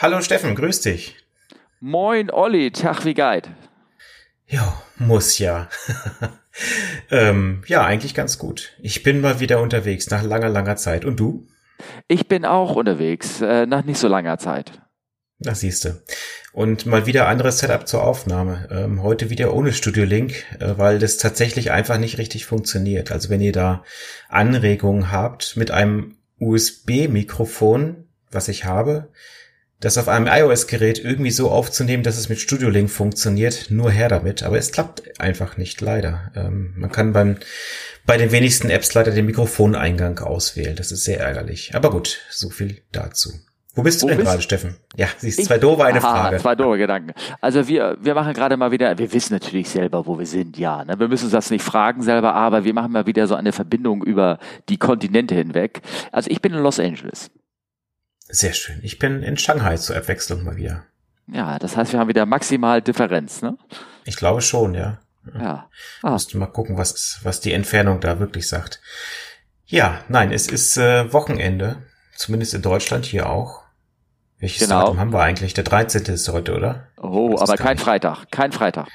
Hallo Steffen, grüß dich. Moin Olli, Tag wie geit. Ja, muss ja. ähm, ja, eigentlich ganz gut. Ich bin mal wieder unterwegs nach langer, langer Zeit. Und du? Ich bin auch unterwegs, äh, nach nicht so langer Zeit. Das siehste. Und mal wieder anderes Setup zur Aufnahme. Ähm, heute wieder ohne Studio Link, äh, weil das tatsächlich einfach nicht richtig funktioniert. Also wenn ihr da Anregungen habt mit einem USB-Mikrofon, was ich habe, das auf einem iOS-Gerät irgendwie so aufzunehmen, dass es mit Studio Link funktioniert, nur her damit. Aber es klappt einfach nicht, leider. Ähm, man kann beim, bei den wenigsten Apps leider den Mikrofoneingang auswählen. Das ist sehr ärgerlich. Aber gut, so viel dazu. Wo bist du Wo denn gerade, Steffen? Ja, siehst zwei doofe, eine aha, Frage. Zwei doofe Gedanken. Also wir, wir machen gerade mal wieder, wir wissen natürlich selber, wo wir sind, ja. Ne? Wir müssen uns das nicht fragen selber, aber wir machen mal wieder so eine Verbindung über die Kontinente hinweg. Also ich bin in Los Angeles. Sehr schön. Ich bin in Shanghai zur Abwechslung mal wieder. Ja, das heißt, wir haben wieder maximal Differenz, ne? Ich glaube schon, ja. Ja. Ah. Musst du mal gucken, was, was die Entfernung da wirklich sagt. Ja, nein, es ist äh, Wochenende, zumindest in Deutschland, hier auch. Welches genau. Datum haben wir eigentlich? Der 13. ist heute, oder? Oh, aber kein nicht. Freitag. Kein Freitag.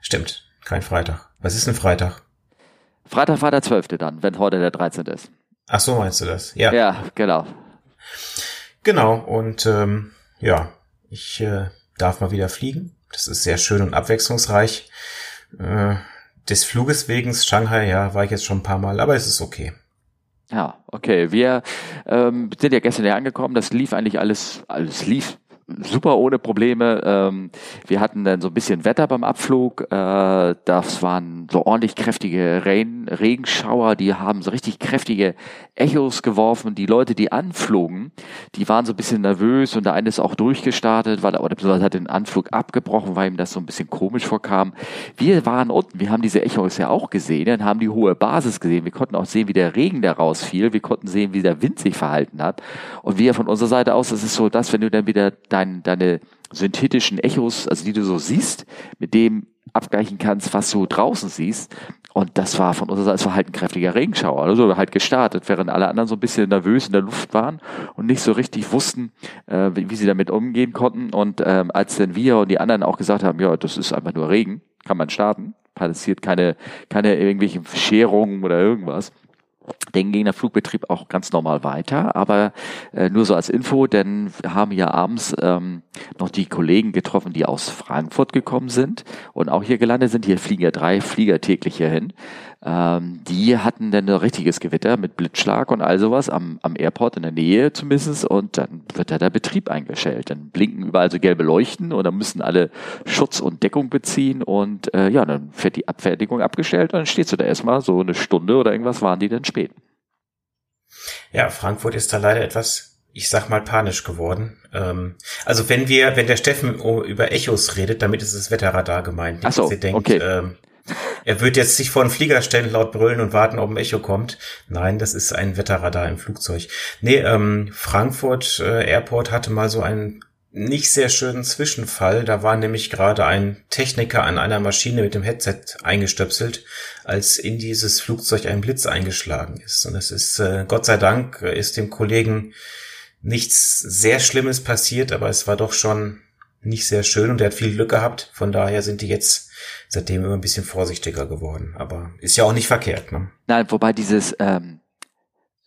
Stimmt, kein Freitag. Was ist ein Freitag? Freitag war der 12. dann, wenn heute der 13. ist. Ach so, meinst du das? Ja. Ja, genau. Genau, und ähm, ja, ich äh, darf mal wieder fliegen. Das ist sehr schön und abwechslungsreich. Äh, des Fluges wegen Shanghai, ja, war ich jetzt schon ein paar Mal, aber es ist okay. Ja, okay. Wir ähm, sind ja gestern hier angekommen. Das lief eigentlich alles, alles lief super ohne Probleme. Ähm, wir hatten dann so ein bisschen Wetter beim Abflug. Äh, das waren so ordentlich kräftige Regen, Regenschauer, die haben so richtig kräftige Echos geworfen. Die Leute, die anflogen, die waren so ein bisschen nervös und der eine ist auch durchgestartet, weil oder beziehungsweise hat den Anflug abgebrochen, weil ihm das so ein bisschen komisch vorkam. Wir waren unten, wir haben diese Echos ja auch gesehen, dann haben die hohe Basis gesehen. Wir konnten auch sehen, wie der Regen da rausfiel. Wir konnten sehen, wie der Wind sich verhalten hat. Und wir von unserer Seite aus, das ist so, dass wenn du dann wieder dein, deine synthetischen Echos, also die du so siehst, mit dem abgleichen kannst, was du draußen siehst. Und das war von unserer Seite, halt ein kräftiger Regenschauer. Also halt gestartet, während alle anderen so ein bisschen nervös in der Luft waren und nicht so richtig wussten, äh, wie, wie, sie damit umgehen konnten. Und ähm, als dann wir und die anderen auch gesagt haben, ja, das ist einfach nur Regen, kann man starten, passiert keine, keine irgendwelchen Scherungen oder irgendwas den ging der Flugbetrieb auch ganz normal weiter, aber äh, nur so als Info, denn wir haben ja abends ähm, noch die Kollegen getroffen, die aus Frankfurt gekommen sind und auch hier gelandet sind. Hier fliegen ja drei Flieger täglich hierhin. Ähm, die hatten dann ein richtiges Gewitter mit Blitzschlag und all sowas am, am Airport in der Nähe zumindest und dann wird da der Betrieb eingestellt. Dann blinken überall so gelbe Leuchten und dann müssen alle Schutz und Deckung beziehen und äh, ja, dann wird die Abfertigung abgestellt und dann stehst du da erstmal so eine Stunde oder irgendwas waren die dann spät. Ja, Frankfurt ist da leider etwas ich sag mal panisch geworden. Ähm, also wenn wir, wenn der Steffen über Echos redet, damit ist das Wetterradar gemeint. Nicht, so, denkt, okay. ähm, er wird jetzt sich vor den Flieger stellen, laut brüllen und warten, ob ein Echo kommt. Nein, das ist ein Wetterradar im Flugzeug. Nee, ähm, Frankfurt äh, Airport hatte mal so einen nicht sehr schönen Zwischenfall. Da war nämlich gerade ein Techniker an einer Maschine mit dem Headset eingestöpselt, als in dieses Flugzeug ein Blitz eingeschlagen ist. Und es ist, äh, Gott sei Dank, ist dem Kollegen nichts sehr Schlimmes passiert, aber es war doch schon nicht sehr schön und er hat viel Glück gehabt. Von daher sind die jetzt seitdem immer ein bisschen vorsichtiger geworden. Aber ist ja auch nicht verkehrt. Ne? Nein, wobei dieses, ähm,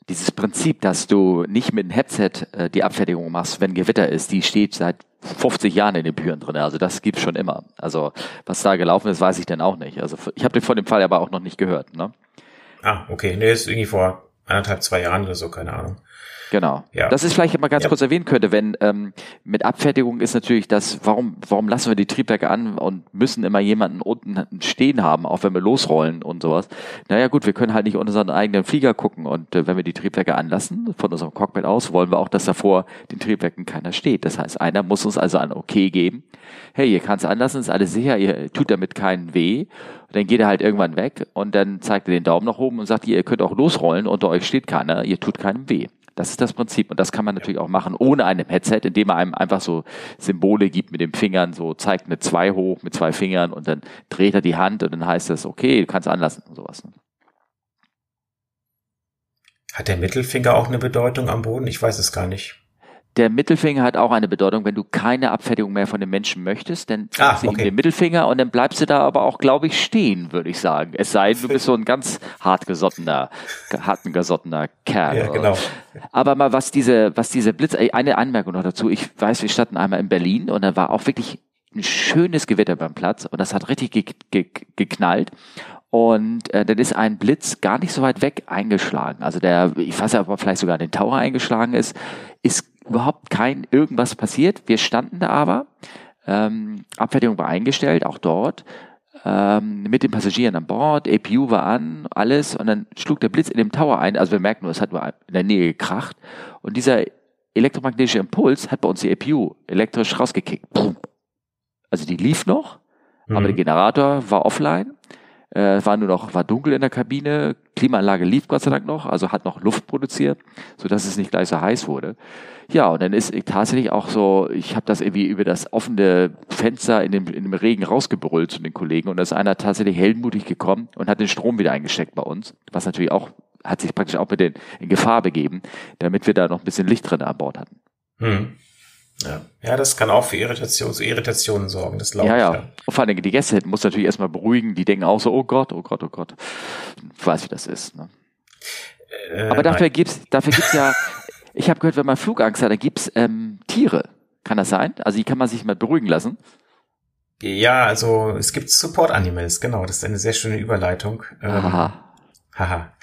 dieses Prinzip, dass du nicht mit dem Headset äh, die Abfertigung machst, wenn Gewitter ist, die steht seit 50 Jahren in den Büchern drin. Also das gibt's schon immer. Also was da gelaufen ist, weiß ich denn auch nicht. Also ich habe den von dem Fall aber auch noch nicht gehört. Ne? Ah, okay. Nee, ist irgendwie vor anderthalb, zwei Jahren oder so, keine Ahnung. Genau. Ja. Das ist vielleicht mal ganz ja. kurz erwähnen könnte, wenn ähm, mit Abfertigung ist natürlich das, warum, warum lassen wir die Triebwerke an und müssen immer jemanden unten stehen haben, auch wenn wir losrollen und sowas. Naja gut, wir können halt nicht unseren eigenen Flieger gucken und äh, wenn wir die Triebwerke anlassen, von unserem Cockpit aus, wollen wir auch, dass davor den Triebwerken keiner steht. Das heißt, einer muss uns also ein Okay geben. Hey, ihr kannst anlassen, ist alles sicher, ihr tut damit keinen weh. Und dann geht er halt irgendwann weg und dann zeigt er den Daumen nach oben und sagt, ihr könnt auch losrollen, unter euch steht keiner, ihr tut keinem weh. Das ist das Prinzip. Und das kann man natürlich auch machen ohne einem Headset, indem man einem einfach so Symbole gibt mit den Fingern, so zeigt eine zwei hoch mit zwei Fingern und dann dreht er die Hand und dann heißt das, okay, du kannst anlassen und sowas. Ne? Hat der Mittelfinger auch eine Bedeutung am Boden? Ich weiß es gar nicht. Der Mittelfinger hat auch eine Bedeutung, wenn du keine Abfertigung mehr von dem Menschen möchtest, dann Ah, zeigst du ihm okay. den Mittelfinger und dann bleibst du da aber auch, glaube ich, stehen, würde ich sagen. Es sei denn, du bist so ein ganz hartgesottener, hartgesottener Kerl. Ja, genau. Aber mal was diese, was diese Blitz, eine Anmerkung noch dazu. Ich weiß, wir standen einmal in Berlin und da war auch wirklich ein schönes Gewitter beim Platz und das hat richtig ge ge geknallt. Und äh, dann ist ein Blitz gar nicht so weit weg eingeschlagen. Also der, ich weiß ja, ob er vielleicht sogar in den Tower eingeschlagen ist, ist überhaupt kein irgendwas passiert. Wir standen da aber, ähm, Abfertigung war eingestellt, auch dort, ähm, mit den Passagieren an Bord, APU war an, alles, und dann schlug der Blitz in dem Tower ein. Also wir merken nur, es hat nur in der Nähe gekracht. Und dieser elektromagnetische Impuls hat bei uns die APU elektrisch rausgekickt. Also die lief noch, aber Mhm. der Generator war offline. Äh, war nur noch, war dunkel in der Kabine, Klimaanlage lief Gott sei Dank noch, also hat noch Luft produziert, so es nicht gleich so heiß wurde. Ja, und dann ist tatsächlich auch so, ich habe das irgendwie über das offene Fenster in dem, in dem Regen rausgebrüllt zu den Kollegen und da ist einer tatsächlich heldenmutig gekommen und hat den Strom wieder eingesteckt bei uns, was natürlich auch, hat sich praktisch auch mit den, in Gefahr begeben, damit wir da noch ein bisschen Licht drin an Bord hatten. Hm. Ja. ja, das kann auch für Irritation, zu Irritationen sorgen, das glaube Ja, ich. ja. Und vor allem die Gäste muss natürlich erstmal beruhigen, die denken auch so, oh Gott, oh Gott, oh Gott. Ich weiß, wie das ist. Ne? Äh, Aber dafür nein. gibt's, dafür gibt's ja, ich habe gehört, wenn man Flugangst hat, da gibt's ähm, Tiere. Kann das sein? Also die kann man sich mal beruhigen lassen. Ja, also es gibt Support Animals, genau, das ist eine sehr schöne Überleitung. Ähm, Aha. Haha.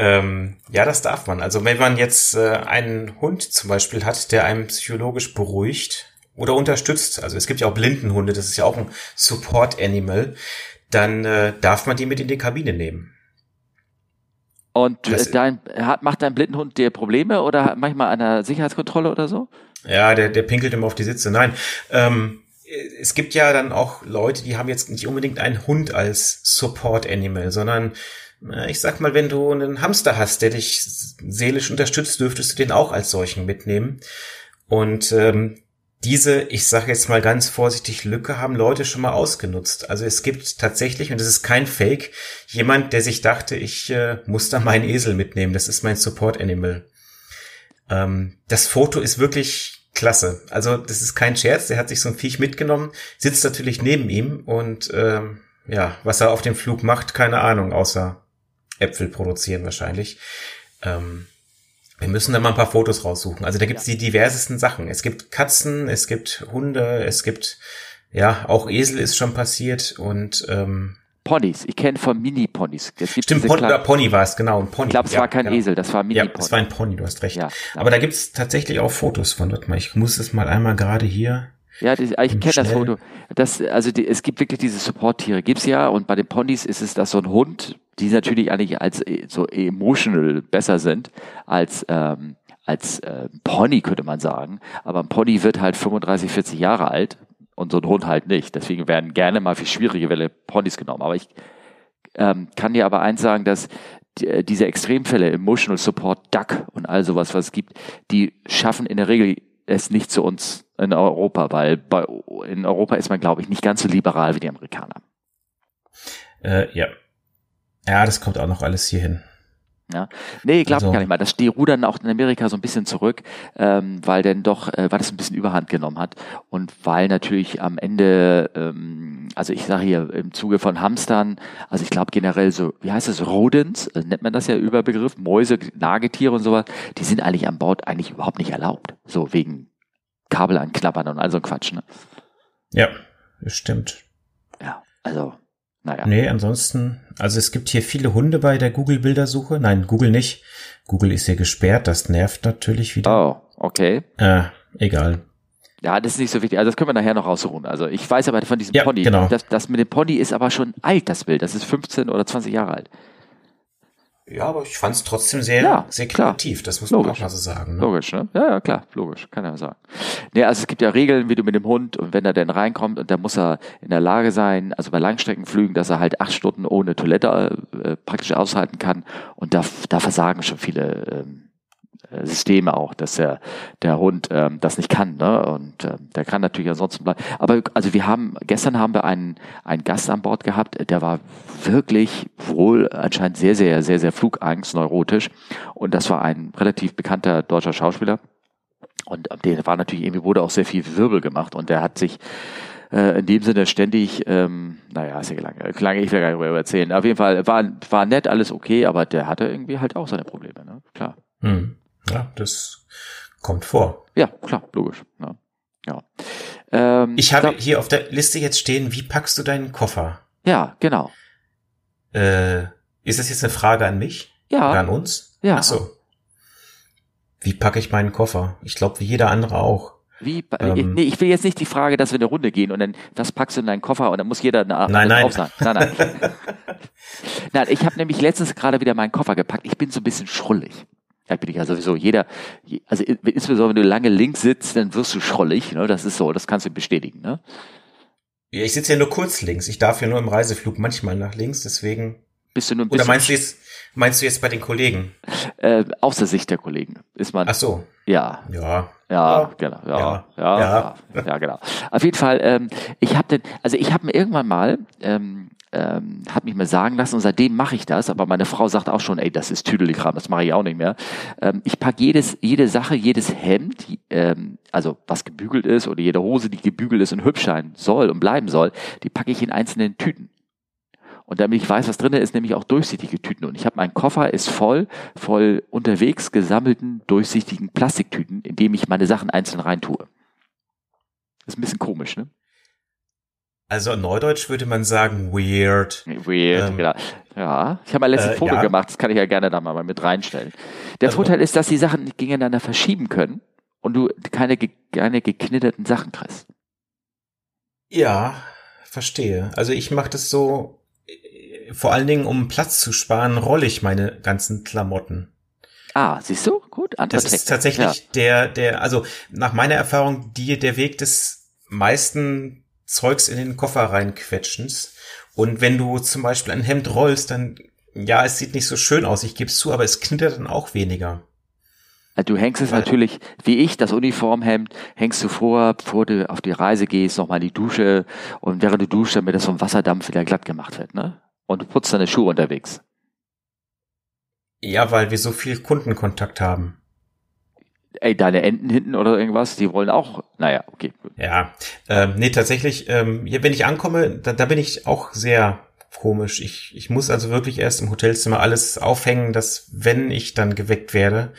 Ähm, ja, das darf man. Also wenn man jetzt äh, einen Hund zum Beispiel hat, der einen psychologisch beruhigt oder unterstützt, also es gibt ja auch Blindenhunde, das ist ja auch ein Support Animal, dann äh, darf man die mit in die Kabine nehmen. Und Das- äh, dein, hat, macht dein Blindenhund dir Probleme oder hat manchmal eine Sicherheitskontrolle oder so? Ja, der, der pinkelt immer auf die Sitze. Nein, ähm, es gibt ja dann auch Leute, die haben jetzt nicht unbedingt einen Hund als Support Animal, sondern ich sag mal, wenn du einen Hamster hast, der dich seelisch unterstützt, dürftest du den auch als solchen mitnehmen. Und ähm, diese, ich sage jetzt mal ganz vorsichtig, Lücke haben Leute schon mal ausgenutzt. Also es gibt tatsächlich, und das ist kein Fake, jemand, der sich dachte, ich äh, muss da meinen Esel mitnehmen. Das ist mein Support Animal. Ähm, das Foto ist wirklich klasse. Also das ist kein Scherz. Der hat sich so ein Viech mitgenommen, sitzt natürlich neben ihm und ähm, ja, was er auf dem Flug macht, keine Ahnung, außer Äpfel produzieren wahrscheinlich. Ähm, wir müssen da mal ein paar Fotos raussuchen. Also da gibt's die diversesten Sachen. Es gibt Katzen, es gibt Hunde, es gibt ja auch Esel ist schon passiert und ähm, Ponys. Ich kenne von Mini-Ponys. Es gibt stimmt Pony, kleinen- oder Pony war es genau. Ein Pony. Ich glaube, es Ja, war kein genau. Esel, das war Ja, Mini-Pony. es war ein Pony, du hast recht. Ja, ja. Aber da gibt's tatsächlich auch Fotos von. Warte mal, ich muss es mal einmal gerade hier. Ja, das, ich kenne das. Foto. Das, also die, es gibt wirklich diese Support-Tiere, gibt's ja. Und bei den Ponys ist es, dass so ein Hund, die natürlich eigentlich als äh, so emotional besser sind als ähm, als äh, Pony könnte man sagen. Aber ein Pony wird halt 35, 40 Jahre alt und so ein Hund halt nicht. Deswegen werden gerne mal für schwierige Welle Ponys genommen. Aber ich ähm, kann dir aber eins sagen, dass äh, diese Extremfälle, Emotional Support, Duck und all sowas, was es gibt, die schaffen in der Regel es nicht zu uns in Europa, weil bei, in Europa ist man, glaube ich, nicht ganz so liberal wie die Amerikaner. Äh, ja. Ja, das kommt auch noch alles hier hin. Ja. Nee, glaube Also- ich gar nicht mal. Das, die rudern auch in Amerika so ein bisschen zurück, ähm, weil denn doch, äh, weil das ein bisschen Überhand genommen hat und weil natürlich am Ende, ähm, also ich sage hier im Zuge von Hamstern, also ich glaube generell so, wie heißt das, Rodents, äh, nennt man das ja Überbegriff, Mäuse, Nagetiere und sowas, die sind eigentlich an Bord eigentlich überhaupt nicht erlaubt. So wegen Kabel anknabbern und all so ein Quatsch, ne? Ja, das stimmt. Ja, also, naja. Nee, ansonsten, also es gibt hier viele Hunde bei der Google-Bildersuche. Nein, Google nicht. Google ist hier gesperrt, das nervt natürlich wieder. Oh, okay. Äh, egal. Ja, das ist nicht so wichtig. Also das können wir nachher noch raussuchen. Also ich weiß aber von diesem Ja, Pony. genau. Das, das mit dem Pony ist aber schon alt, das Bild. Das ist 15 oder 20 Jahre alt. Ja, aber ich fand es trotzdem sehr, Ja, sehr klar. kreativ. Das muss man Logisch. auch mal so sagen. Ne? Logisch, ne? Ja, ja, klar, logisch, kann er sagen. Nee, also es gibt ja Regeln, wie du mit dem Hund und wenn er denn reinkommt und dann muss er in der Lage sein, also bei Langstreckenflügen, dass er halt acht Stunden ohne Toilette äh, praktisch aushalten kann und da, da versagen schon viele ähm, äh, Systeme auch, dass der, der Hund ähm, das nicht kann, ne? Und ähm, der kann natürlich ansonsten bleiben. Aber also wir haben, gestern haben wir einen, einen Gast an Bord gehabt, der war wirklich wohl anscheinend sehr, sehr, sehr, sehr Flugangst, neurotisch. Und das war ein relativ bekannter deutscher Schauspieler. Und der war natürlich irgendwie wurde auch sehr viel Wirbel gemacht und der hat sich äh, in dem Sinne ständig, ähm, naja, ist ja lange, lange ich will gar nicht darüber erzählen. Auf jeden Fall war, war nett, alles okay, aber der hatte irgendwie halt auch seine Probleme, ne? Klar. Hm. Ja, das kommt vor. Ja, klar, logisch. Ne? Ja. Ähm, ich habe hier auf der Liste jetzt stehen, wie packst du deinen Koffer? Ja, genau. Äh, ist das jetzt eine Frage an mich? Ja. Oder an uns? Ja. Ach so. Wie packe ich meinen Koffer? Ich glaube, wie jeder andere auch. Wie, ähm, nee, ich will jetzt nicht die Frage, dass wir eine Runde gehen und dann, was packst du in deinen Koffer und dann muss jeder eine nein, nein. Nein, nein. nein, ich habe nämlich letztens gerade wieder meinen Koffer gepackt. Ich bin so ein bisschen schrullig. Ja, bin ich ja sowieso. Jeder, also insbesondere wenn du lange links sitzt, dann wirst du schrollig. Ne? Das ist so, das kannst du bestätigen. Ne? Ja, ich sitze ja nur kurz links. Ich darf ja nur im Reiseflug manchmal nach links, deswegen. Bist du nur ein bisschen Oder meinst du jetzt, meinst du jetzt bei den Kollegen? Äh, aus der Sicht der Kollegen ist man. Ach so. Ja. Ja. Ja, ja. genau. Ja, ja, ja, ja. ja, genau. Auf jeden Fall, ähm, ich habe den, also ich habe mir irgendwann mal ähm, ähm, hat mich mal sagen lassen und seitdem mache ich das, aber meine Frau sagt auch schon, ey, das ist Tüdelikram, das mache ich auch nicht mehr. Ähm, ich packe jedes, jede Sache, jedes Hemd, ähm, also was gebügelt ist oder jede Hose, die gebügelt ist und hübsch sein soll und bleiben soll, die packe ich in einzelnen Tüten. Und damit ich weiß, was drin ist, nämlich auch durchsichtige Tüten. Und ich habe mein Koffer ist voll, voll unterwegs gesammelten durchsichtigen Plastiktüten, in dem ich meine Sachen einzeln reintue. ist ein bisschen komisch, ne? Also in Neudeutsch würde man sagen weird. Weird, ähm, genau. Ja, ich habe mal letztes äh, Foto ja. gemacht, das kann ich ja gerne da mal mit reinstellen. Der also, Vorteil ist, dass die Sachen gegeneinander verschieben können und du keine, keine geknitterten Sachen kriegst. Ja, verstehe. Also ich mache das so, vor allen Dingen um Platz zu sparen, rolle ich meine ganzen Klamotten. Ah, siehst du? Gut, Das ist tatsächlich ja. der, der, also nach meiner Erfahrung, die, der Weg des meisten Zeugs in den Koffer reinquetschens. Und wenn du zum Beispiel ein Hemd rollst, dann, ja, es sieht nicht so schön aus, ich gebe es zu, aber es knittert dann auch weniger. Du hängst es natürlich, wie ich, das Uniformhemd, hängst du vor, bevor du auf die Reise gehst, nochmal in die Dusche und während du duschst, damit das vom Wasserdampf wieder glatt gemacht wird, ne? Und du putzt deine Schuhe unterwegs. Ja, weil wir so viel Kundenkontakt haben ey, deine Enten hinten oder irgendwas, die wollen auch, naja, okay. Ja, ähm, nee, tatsächlich, ähm, hier, wenn ich ankomme, da, da bin ich auch sehr komisch. Ich, ich muss also wirklich erst im Hotelzimmer alles aufhängen, dass wenn ich dann geweckt werde,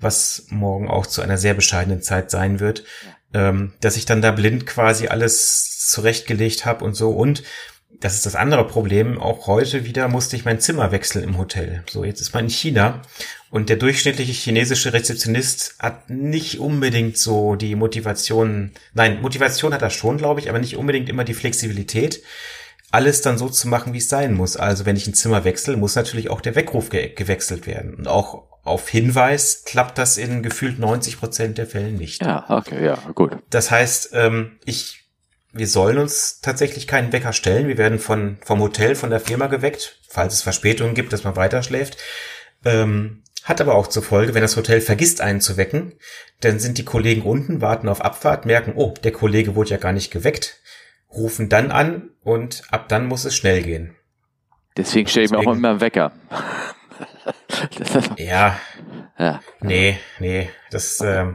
was morgen auch zu einer sehr bescheidenen Zeit sein wird, ähm, dass ich dann da blind quasi alles zurechtgelegt habe und so. Und das ist das andere Problem. Auch heute wieder musste ich mein Zimmer wechseln im Hotel. So, jetzt ist man in China und der durchschnittliche chinesische Rezeptionist hat nicht unbedingt so die Motivation, nein, Motivation hat er schon, glaube ich, aber nicht unbedingt immer die Flexibilität, alles dann so zu machen, wie es sein muss. Also wenn ich ein Zimmer wechsle, muss natürlich auch der Weckruf ge gewechselt werden. Und auch auf Hinweis klappt das in gefühlt 90 Prozent der Fälle nicht. Ja, okay, ja, gut. Das heißt, ähm, ich wir sollen uns tatsächlich keinen Wecker stellen. Wir werden von, vom Hotel, von der Firma geweckt, falls es Verspätungen gibt, dass man weiter schläft. Ähm, hat aber auch zur Folge, wenn das Hotel vergisst, einen zu wecken, dann sind die Kollegen unten, warten auf Abfahrt, merken, oh, der Kollege wurde ja gar nicht geweckt, rufen dann an und ab dann muss es schnell gehen. Deswegen stelle ich mir auch immer einen Wecker. ja. ja. Nee, nee. Das äh,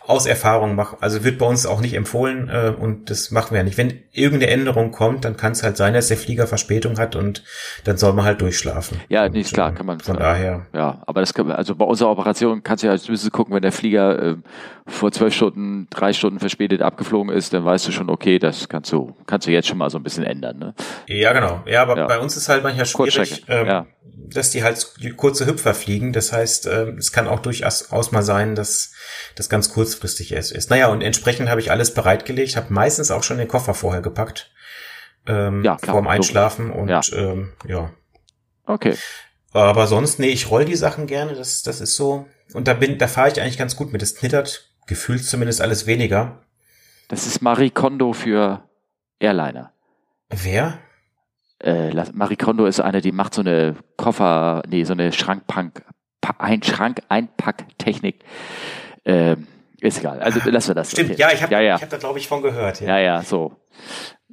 aus Erfahrung machen, also wird bei uns auch nicht empfohlen äh, und das machen wir ja nicht. Wenn irgendeine Änderung kommt, dann kann es halt sein, dass der Flieger Verspätung hat und dann soll man halt durchschlafen. Ja, nicht klar, kann man. Von daher. Ja, aber das kann also bei unserer Operation kannst du ja als bisschen gucken, wenn der Flieger äh, vor zwölf Stunden, drei Stunden verspätet abgeflogen ist, dann weißt du schon, okay, das kannst du, kannst du jetzt schon mal so ein bisschen ändern. Ne? Ja, genau. Ja, aber ja. bei uns ist halt manchmal schwierig, ähm, ja. dass die halt kurze Hüpfer fliegen. Das heißt, äh, es kann auch durchaus mal sein, dass das ganz kurzfristig ist. Naja, und entsprechend habe ich alles bereitgelegt, habe meistens auch schon den Koffer vorher gepackt. Ähm, ja, klar, vorm Einschlafen so. und ja. Ähm, ja. Okay. Aber sonst, nee, ich roll die Sachen gerne, das, das ist so. Und da bin, da fahre ich eigentlich ganz gut mit. Es knittert, gefühlt zumindest alles weniger. Das ist Marie Kondo für Airliner. Wer? Äh, Marie Kondo ist eine, die macht so eine Koffer, nee, so eine Schrankpunk, ein Schrank-Einpacktechnik. Äh, Ist egal. Also lassen wir das. Stimmt, okay. ja, ich habe ja, ja. ich hab da, glaube ich, von gehört. Ja, ja, so.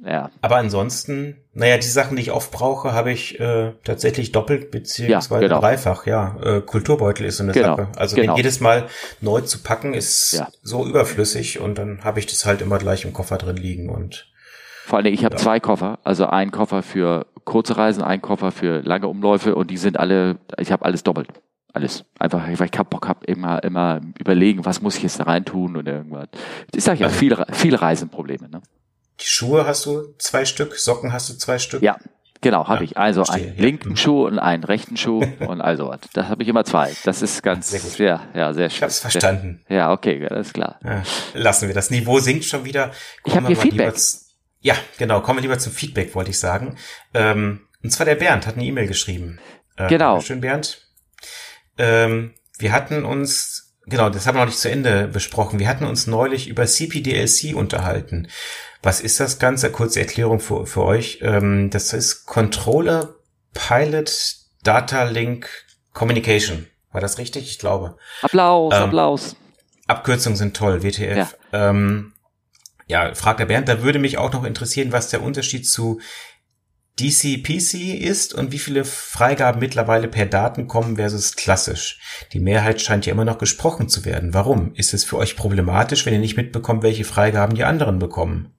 Ja. Aber ansonsten, naja, die Sachen, die ich oft brauche, habe ich äh, tatsächlich doppelt beziehungsweise Ja, genau. dreifach. Ja, äh, Kulturbeutel ist so eine Genau, Sache. Also genau. jedes Mal neu zu packen ist Ja. so überflüssig und dann habe ich das halt immer gleich im Koffer drin liegen und Vor allen Dingen, ich habe Ja. zwei Koffer. Also ein Koffer für kurze Reisen, ein Koffer für lange Umläufe und die sind alle, ich habe alles doppelt. Alles. Einfach, weil ich keinen Bock habe, immer, immer überlegen, was muss ich jetzt da rein tun oder irgendwas. Ich sag ja, Also- viele, viele Reisenprobleme. Ne? die Schuhe hast du zwei Stück, Socken hast du zwei Stück. Ja, genau, habe Ja, ich. Also verstehe, einen ja. linken Mhm. Schuh und einen rechten Schuh und also was. Das habe ich immer zwei. Das ist ganz, Sehr gut. ja, ja, sehr schön. Ich hab's verstanden. Ja, okay, alles klar. Ja, lassen wir. Das Niveau sinkt schon wieder. Ich Kommen hier wir mal lieber Feedback. Ja, genau. Kommen wir lieber zum Feedback, wollte ich sagen. Ähm, und zwar der Bernd hat eine E-Mail geschrieben. Äh, Genau. Schön, Bernd. Ähm, wir hatten uns, genau, das haben wir noch nicht zu Ende besprochen. Wir hatten uns neulich über CPDLC unterhalten. Was ist das Ganze? Kurze Erklärung für, für euch. Ähm, das ist Controller Pilot Data Link Communication. War das richtig? Ich glaube. Applaus, Ähm, Applaus. Abkürzungen sind toll, WTF. Ja. Ähm, ja, fragt der Bernd, da würde mich auch noch interessieren, was der Unterschied zu DCPC ist und wie viele Freigaben mittlerweile per Daten kommen versus klassisch. Die Mehrheit scheint ja immer noch gesprochen zu werden. Warum? Ist es für euch problematisch, wenn ihr nicht mitbekommt, welche Freigaben die anderen bekommen?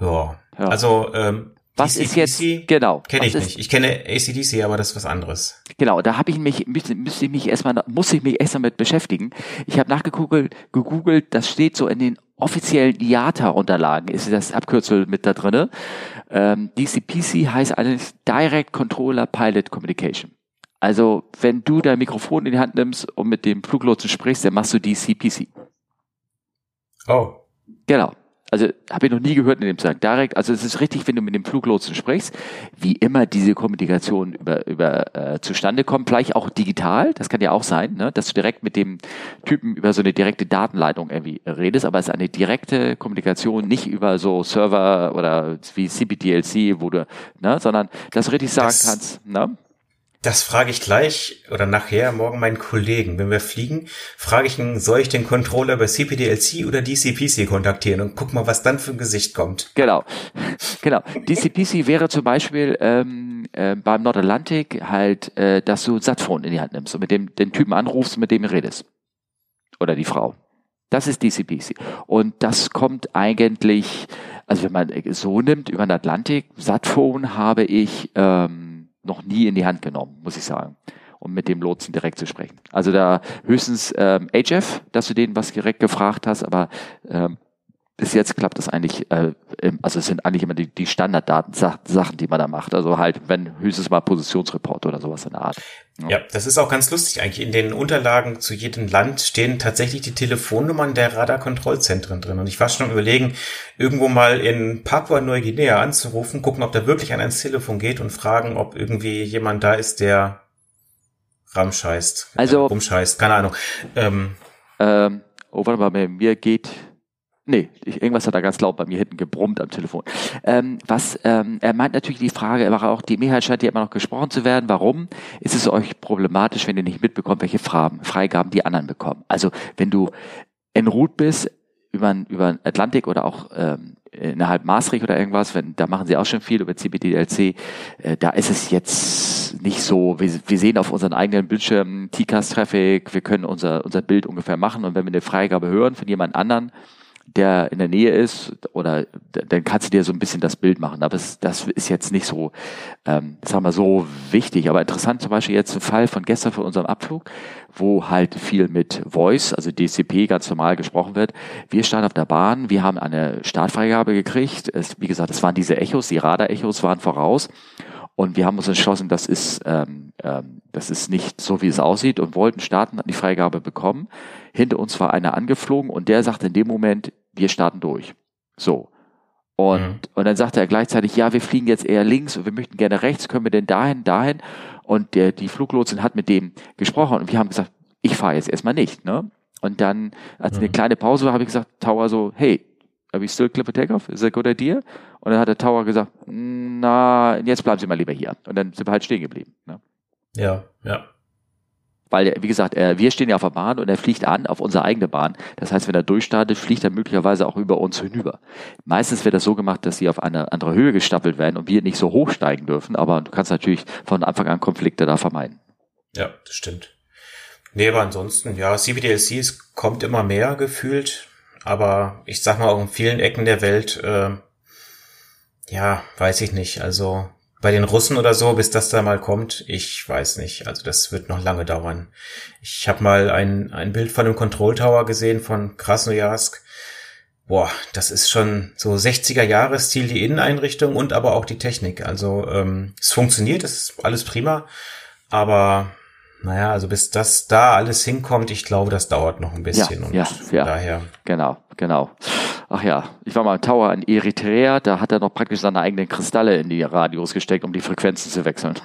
Ja, Ja. also ähm, Was ist jetzt, genau. kenne ich ist, nicht. Ich kenne ACDC, aber das ist was anderes. Genau, da habe ich mich, müsste ich mich erstmal, muss ich mich erstmal mit beschäftigen. Ich habe nachgegoogelt, gegoogelt, das steht so in den offiziellen IATA-Unterlagen, ist das Abkürzel mit da drinne. Ähm, DCPC heißt eigentlich Direct Controller Pilot Communication. Also, wenn du dein Mikrofon in die Hand nimmst und mit dem Fluglotsen sprichst, dann machst du DCPC. Oh, Genau. Also habe ich noch nie gehört in dem Zusammenhang. Direkt, also es ist richtig, wenn du mit dem Fluglotsen sprichst, wie immer diese Kommunikation über, über äh, zustande kommt, vielleicht auch digital, das kann ja auch sein, ne, dass du direkt mit dem Typen über so eine direkte Datenleitung irgendwie redest, aber es ist eine direkte Kommunikation, nicht über so Server oder wie CPDLC, wo du, ne, sondern dass du richtig sagen Das- kannst, ne? Das frage ich gleich oder nachher morgen meinen Kollegen. Wenn wir fliegen, frage ich ihn, soll ich den Controller über CPDLC oder DCPC kontaktieren und guck mal, was dann für ein Gesicht kommt. Genau, genau. DCPC wäre zum Beispiel ähm, äh, beim Nordatlantik halt, äh, dass du ein Satphone in die Hand nimmst und mit dem den Typen anrufst mit dem redest. Oder die Frau. Das ist DCPC. Und das kommt eigentlich, also wenn man so nimmt, über den Atlantik, Satphone habe ich ähm, noch nie in die Hand genommen, muss ich sagen, um mit dem Lotsen direkt zu sprechen. Also da höchstens ähm, HF, dass du denen was direkt gefragt hast, aber ähm, bis jetzt klappt das eigentlich, äh, also es sind eigentlich immer die, die Standarddaten-Sachen, die man da macht. Also halt, wenn höchstens mal Positionsreport oder sowas in der Art. Ja, das ist auch ganz lustig eigentlich. In den Unterlagen zu jedem Land stehen tatsächlich die Telefonnummern der Radarkontrollzentren drin. Und ich war schon am überlegen, irgendwo mal in Papua-Neuguinea anzurufen, gucken, ob da wirklich einer ans Telefon geht und fragen, ob irgendwie jemand da ist, der ramscheißt. Also- äh, rumscheißt, keine Ahnung. Ähm, Ähm, oh, warte mal, mir geht. Nee, ich, irgendwas hat da ganz laut bei mir hinten gebrummt am Telefon. Ähm, was, ähm, er meint natürlich die Frage, er war auch, die Mehrheit scheint ja immer noch gesprochen zu werden. Warum ist es euch problematisch, wenn ihr nicht mitbekommt, welche Fragen, Freigaben die anderen bekommen? Also, wenn du en route bist, über, über Atlantik oder auch ähm, innerhalb Maastricht oder irgendwas, wenn, da machen sie auch schon viel über CBDLC, äh, da ist es jetzt nicht so, wir, wir sehen auf unseren eigenen Bildschirmen TCAS-Traffic, wir können unser, unser Bild ungefähr machen und wenn wir eine Freigabe hören von jemand anderen, der in der Nähe ist, oder dann kannst du dir so ein bisschen das Bild machen. Aber es, das ist jetzt nicht so, ähm, sagen wir so wichtig. Aber interessant zum Beispiel jetzt ein Fall von gestern von unserem Abflug, wo halt viel mit Voice, also DCP ganz normal gesprochen wird. Wir standen auf der Bahn, wir haben eine Startfreigabe gekriegt. Es, wie gesagt, es waren diese Echos, die Radar-Echos waren voraus. Und wir haben uns entschlossen, das ist, ähm, ähm, das ist nicht so, wie es aussieht und wollten starten, hatten die Freigabe bekommen. Hinter uns war einer angeflogen und der sagte in dem Moment, wir starten durch. So. Und, Mhm. und dann sagte er gleichzeitig, ja, wir fliegen jetzt eher links und wir möchten gerne rechts, können wir denn dahin, dahin? Und der, die Fluglotsin hat mit dem gesprochen und wir haben gesagt, ich fahre jetzt erstmal nicht, ne? Und dann, als eine Mhm. kleine Pause war, habe ich gesagt, Tower so, hey, are we still clip a takeoff? Is that a good idea? Und dann hat der Tower gesagt, na, jetzt bleiben Sie mal lieber hier. Und dann sind wir halt stehen geblieben. Ne? ja, ja. Weil, wie gesagt, wir stehen ja auf der Bahn und er fliegt an auf unsere eigene Bahn. Das heißt, wenn er durchstartet, fliegt er möglicherweise auch über uns hinüber. Meistens wird das so gemacht, dass sie auf eine andere Höhe gestapelt werden und wir nicht so hoch steigen dürfen, aber du kannst natürlich von Anfang an Konflikte da vermeiden. Ja, das stimmt. Nee, aber ansonsten, ja, CBDLC kommt immer mehr gefühlt, aber ich sag mal auch in vielen Ecken der Welt, äh, ja, weiß ich nicht. Also bei den Russen oder so, bis das da mal kommt, ich weiß nicht. Also das wird noch lange dauern. Ich habe mal ein, ein Bild von einem Control Tower gesehen von Krasnojarsk. Boah, das ist schon so 60er Jahre Stil die Inneneinrichtung und aber auch die Technik. Also ähm, es funktioniert, es ist alles prima, aber naja, also bis das da alles hinkommt, ich glaube, das dauert noch ein bisschen. Ja, und ja, von ja. daher. Genau, genau. Ach ja, ich war mal im Tower in Eritrea, da hat er noch praktisch seine eigenen Kristalle in die Radios gesteckt, um die Frequenzen zu wechseln.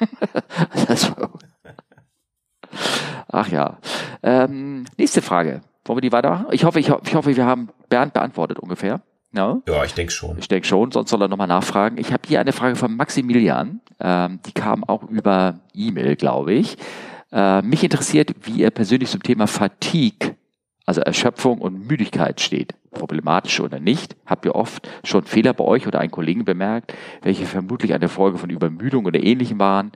Ach ja. Ähm, nächste Frage. Wollen wir die weitermachen? Ich hoffe, ich, ich hoffe, wir haben Bernd beantwortet ungefähr. Ja, ja ich denke schon. Ich denke schon, sonst soll er nochmal nachfragen. Ich habe hier eine Frage von Maximilian. Ähm, die kam auch über E-Mail, glaube ich. Äh, mich interessiert, wie er persönlich zum Thema Fatigue, also Erschöpfung und Müdigkeit steht. Problematisch oder nicht, habt ihr oft schon Fehler bei euch oder einen Kollegen bemerkt, welche vermutlich eine Folge von Übermüdung oder ähnlichem waren?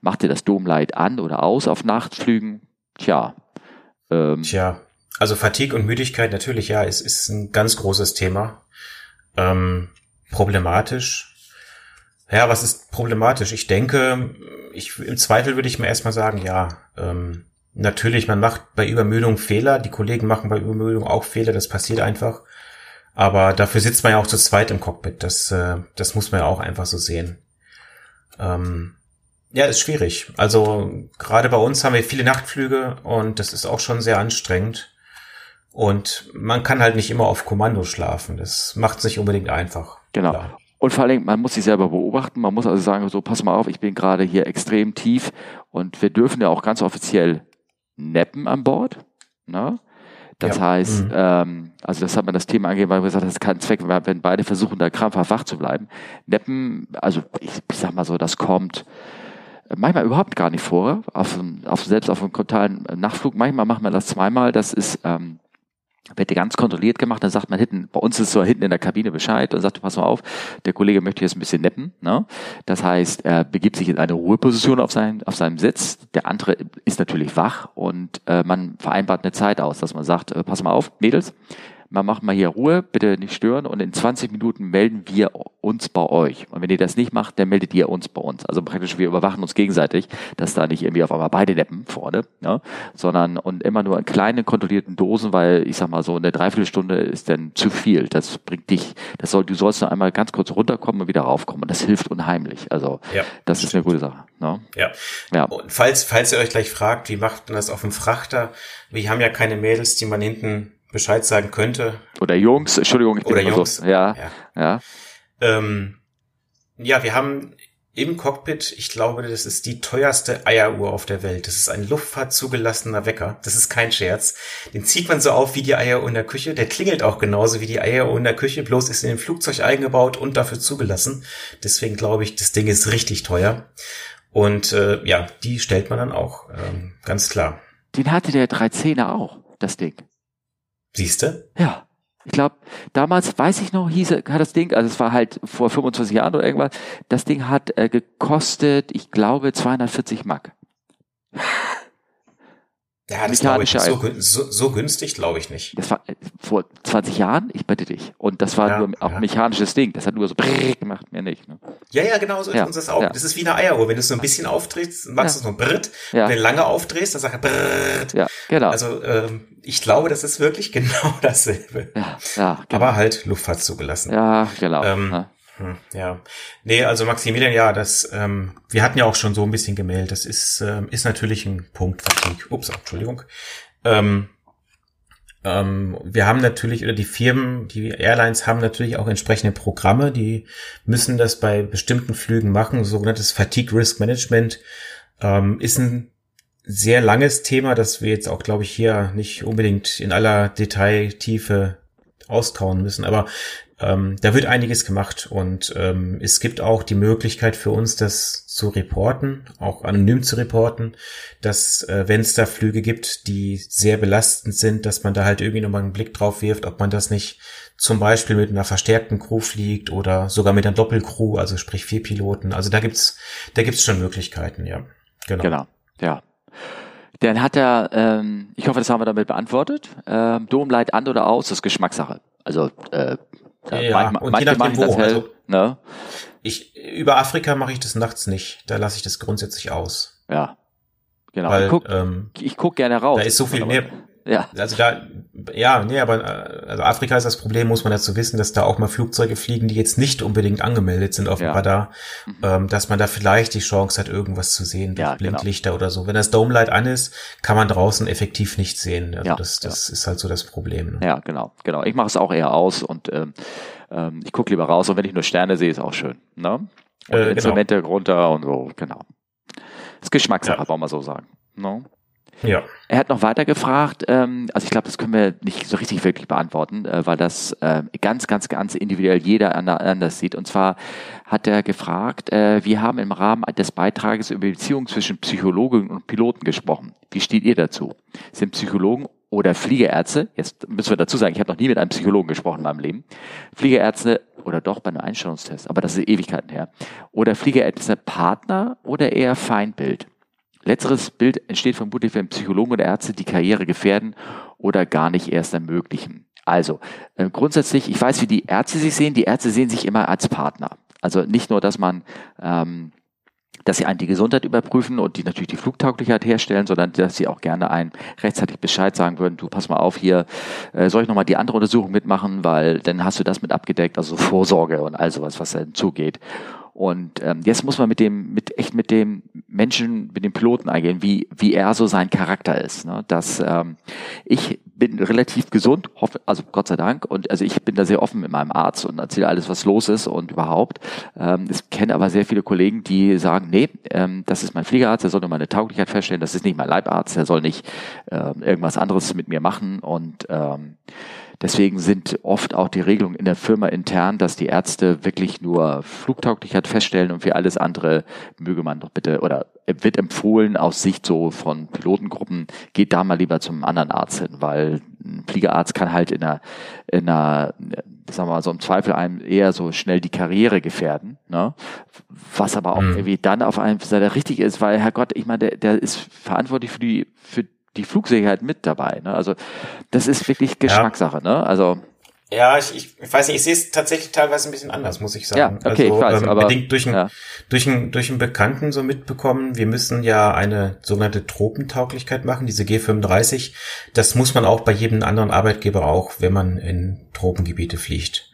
Macht ihr das Domlight an oder aus auf Nachtflügen? Tja. Ähm, Tja, also Fatigue und Müdigkeit natürlich, ja, es ist ein ganz großes Thema. Ähm, problematisch ja, was ist problematisch? Ich denke, ich, im Zweifel würde ich mir erstmal sagen, ja, ähm, natürlich, man macht bei Übermüdung Fehler, die Kollegen machen bei Übermüdung auch Fehler, das passiert einfach. Aber dafür sitzt man ja auch zu zweit im Cockpit, das, äh, das muss man ja auch einfach so sehen. Ähm, ja, ist schwierig. Also gerade bei uns haben wir viele Nachtflüge und das ist auch schon sehr anstrengend. Und man kann halt nicht immer auf Kommando schlafen. Das macht es nicht unbedingt einfach. Genau. Klar. Und vor allem, man muss sich selber beobachten. Man muss also sagen, so, pass mal auf, ich bin gerade hier extrem tief und wir dürfen ja auch ganz offiziell neppen an Bord. Ne? Das ja. heißt, mhm. ähm, also das hat man das Thema angegeben, weil wir gesagt haben, das ist kein Zweck, wenn beide versuchen, da krampfhaft wach zu bleiben. Neppen, also ich, ich sag mal so, das kommt manchmal überhaupt gar nicht vor, auf, auf, selbst auf einem totalen Nachtflug. Manchmal macht man das zweimal. Das ist ähm, wird ganz kontrolliert gemacht, dann sagt man hinten, bei uns ist so hinten in der Kabine Bescheid und sagt, pass mal auf, der Kollege möchte jetzt ein bisschen neppen. Ne? Das heißt, er begibt sich in eine Ruheposition auf, sein, auf seinem Sitz, der andere ist natürlich wach und äh, man vereinbart eine Zeit aus, dass man sagt, äh, pass mal auf, Mädels, man macht mal hier Ruhe, bitte nicht stören und in 20 Minuten melden wir uns bei euch. Und wenn ihr das nicht macht, dann meldet ihr uns bei uns. Also praktisch wir überwachen uns gegenseitig, dass da nicht irgendwie auf einmal beide neppen vorne, ne? sondern und immer nur in kleinen kontrollierten Dosen, weil ich sag mal so eine Dreiviertelstunde ist dann zu viel. Das bringt dich, das soll, du sollst nur einmal ganz kurz runterkommen und wieder raufkommen. Und das hilft unheimlich. Also ja, das ist eine gute Sache. Ne? Ja. ja. Und falls, falls ihr euch gleich fragt, wie macht man das auf dem Frachter? Wir haben ja keine Mädels, die man hinten Bescheid sagen könnte. Oder Jungs, Entschuldigung. Oder Jungs. So. Ja, ja. Ja. Ähm, ja, wir haben im Cockpit, ich glaube, das ist die teuerste Eieruhr auf der Welt. Das ist ein luftfahrtzugelassener Wecker. Das ist kein Scherz. Den zieht man so auf wie die Eieruhr in der Küche. Der klingelt auch genauso wie die Eieruhr in der Küche, bloß ist in dem Flugzeug eingebaut und dafür zugelassen. Deswegen glaube ich, das Ding ist richtig teuer. Und äh, ja, die stellt man dann auch, ähm, ganz klar. Den hatte der 310er auch, das Ding. Siehste? Ja. Ich glaube, damals, weiß ich noch, hieß hat das Ding, also es war halt vor 25 Jahren oder irgendwas, das Ding hat äh, gekostet, ich glaube, 240 Mark. Ja, das glaube ich so, so, so günstig glaube ich nicht. Das war äh, vor 20 Jahren, ich bitte dich. Und das war ja, nur auch ja. mechanisches Ding. Das hat nur so gemacht, mehr nicht. Ne? Ja, ja, genau so ist ja, uns das auch. Das ist wie eine Eieruhr. Wenn du es so ein bisschen aufdrehst, machst du so ein Brrrt. Wenn du lange aufdrehst, dann sagt er Brrrt. Ja, genau. Also ähm, ich glaube, das ist wirklich genau dasselbe. Ja, ja. Genau. Aber halt Luftfahrt zugelassen. Ja, genau. Ähm, hm, ja, nee, also Maximilian, ja, das, ähm, wir hatten ja auch schon so ein bisschen gemeldet. Das ist, ähm, ist natürlich ein Punkt Fatigue. Ups, Entschuldigung. Ähm, ähm, wir haben natürlich, oder die Firmen, die Airlines haben natürlich auch entsprechende Programme, die müssen das bei bestimmten Flügen machen. Sogenanntes Fatigue Risk Management ähm, ist ein sehr langes Thema, das wir jetzt auch, glaube ich, hier nicht unbedingt in aller Detailtiefe austauen müssen. Aber ähm, da wird einiges gemacht und ähm, es gibt auch die Möglichkeit für uns, das zu reporten, auch anonym zu reporten, dass äh, wenn es da Flüge gibt, die sehr belastend sind, dass man da halt irgendwie nochmal einen Blick drauf wirft, ob man das nicht zum Beispiel mit einer verstärkten Crew fliegt oder sogar mit einer Doppelcrew, also sprich vier Piloten. Also da gibt's, da gibt's schon Möglichkeiten, ja. Genau. Genau, ja. Dann hat er, ähm, ich hoffe, das haben wir damit beantwortet. Ähm, Domlight an oder aus, das ist Geschmackssache. Also äh, ja, manch, und je nachdem wo. Hell, also, ne? Ich, über Afrika mache ich das nachts nicht. Da lasse ich das grundsätzlich aus. Ja. Genau. Weil, ich guck, ähm, guck gerne raus. Da ist so viel mehr. Ja. Also da, ja, nee, aber also Afrika ist das Problem, muss man dazu wissen, dass da auch mal Flugzeuge fliegen, die jetzt nicht unbedingt angemeldet sind auf dem ja. Radar, mhm. ähm, dass man da vielleicht die Chance hat, irgendwas zu sehen durch ja. Blinklichter genau. oder so. Wenn das Dome Light an ist, kann man draußen effektiv nichts sehen. Also ja, das, das ja. ist halt so das Problem. Ne? Ja, genau, genau. Ich mache es auch eher aus und ähm, ähm, ich gucke lieber raus und wenn ich nur Sterne sehe, ist auch schön. Ne? Und äh, Instrumente genau. runter und so, genau. Das ist Geschmackssache, ja. wollen wir so sagen. No? Ja. Er hat noch weiter gefragt, ähm, also ich glaube, das können wir nicht so richtig wirklich beantworten, äh, weil das äh, ganz, ganz, ganz individuell jeder anders sieht. Und zwar hat er gefragt, äh, wir haben im Rahmen des Beitrages über Beziehungen zwischen Psychologen und Piloten gesprochen. Wie steht ihr dazu? Sind Psychologen oder Fliegerärzte, jetzt müssen wir dazu sagen, ich habe noch nie mit einem Psychologen gesprochen in meinem Leben, Fliegerärzte oder doch bei einem Einstellungstest, aber das ist Ewigkeiten her, oder Fliegerärzte Partner oder eher Feindbild? Letzteres Bild entsteht vermutlich, wenn Psychologen oder Ärzte die Karriere gefährden oder gar nicht erst ermöglichen. Also äh, grundsätzlich, ich weiß, wie die Ärzte sich sehen. Die Ärzte sehen sich immer als Partner. Also nicht nur, dass man ähm, dass sie einen die Gesundheit überprüfen und die natürlich die Flugtauglichkeit herstellen, sondern dass sie auch gerne einen rechtzeitig Bescheid sagen würden, du pass mal auf hier, äh, soll ich nochmal die andere Untersuchung mitmachen, weil dann hast du das mit abgedeckt, also Vorsorge und all sowas, was dann zugeht. Und ähm, jetzt muss man mit dem, mit echt mit dem Menschen, mit dem Piloten eingehen, wie, wie er so sein Charakter ist. Ne? Dass ähm, ich bin relativ gesund, hoffe, also Gott sei Dank, und also ich bin da sehr offen mit meinem Arzt und erzähle alles, was los ist und überhaupt. Ähm, ich kenne aber sehr viele Kollegen, die sagen, nee, ähm, das ist mein Fliegerarzt, der soll nur meine Tauglichkeit feststellen, das ist nicht mein Leibarzt, der soll nicht äh, irgendwas anderes mit mir machen und ähm, Deswegen sind oft auch die Regelungen in der Firma intern, dass die Ärzte wirklich nur Flugtauglichkeit feststellen und für alles andere möge man doch bitte oder wird empfohlen aus Sicht so von Pilotengruppen, geht da mal lieber zum anderen Arzt hin, weil ein Fliegerarzt kann halt in einer, in einer sagen wir mal, so im Zweifel einem eher so schnell die Karriere gefährden, ne? Was aber auch mhm. irgendwie dann auf einem Seite richtig ist, weil Herrgott, ich meine, der, der ist verantwortlich für die, für die Flugsicherheit mit dabei. Ne? Also das ist wirklich Geschmackssache. Ja. Ne? Also ja, ich, ich, ich weiß nicht, ich sehe es tatsächlich teilweise ein bisschen anders, muss ich sagen. Ja, okay, also, ich weiß, ähm, aber bedingt durch, ein, ja. durch, durch einen Bekannten so mitbekommen, wir müssen ja eine sogenannte Tropentauglichkeit machen, diese G35. Das muss man auch bei jedem anderen Arbeitgeber auch, wenn man in Tropengebiete fliegt.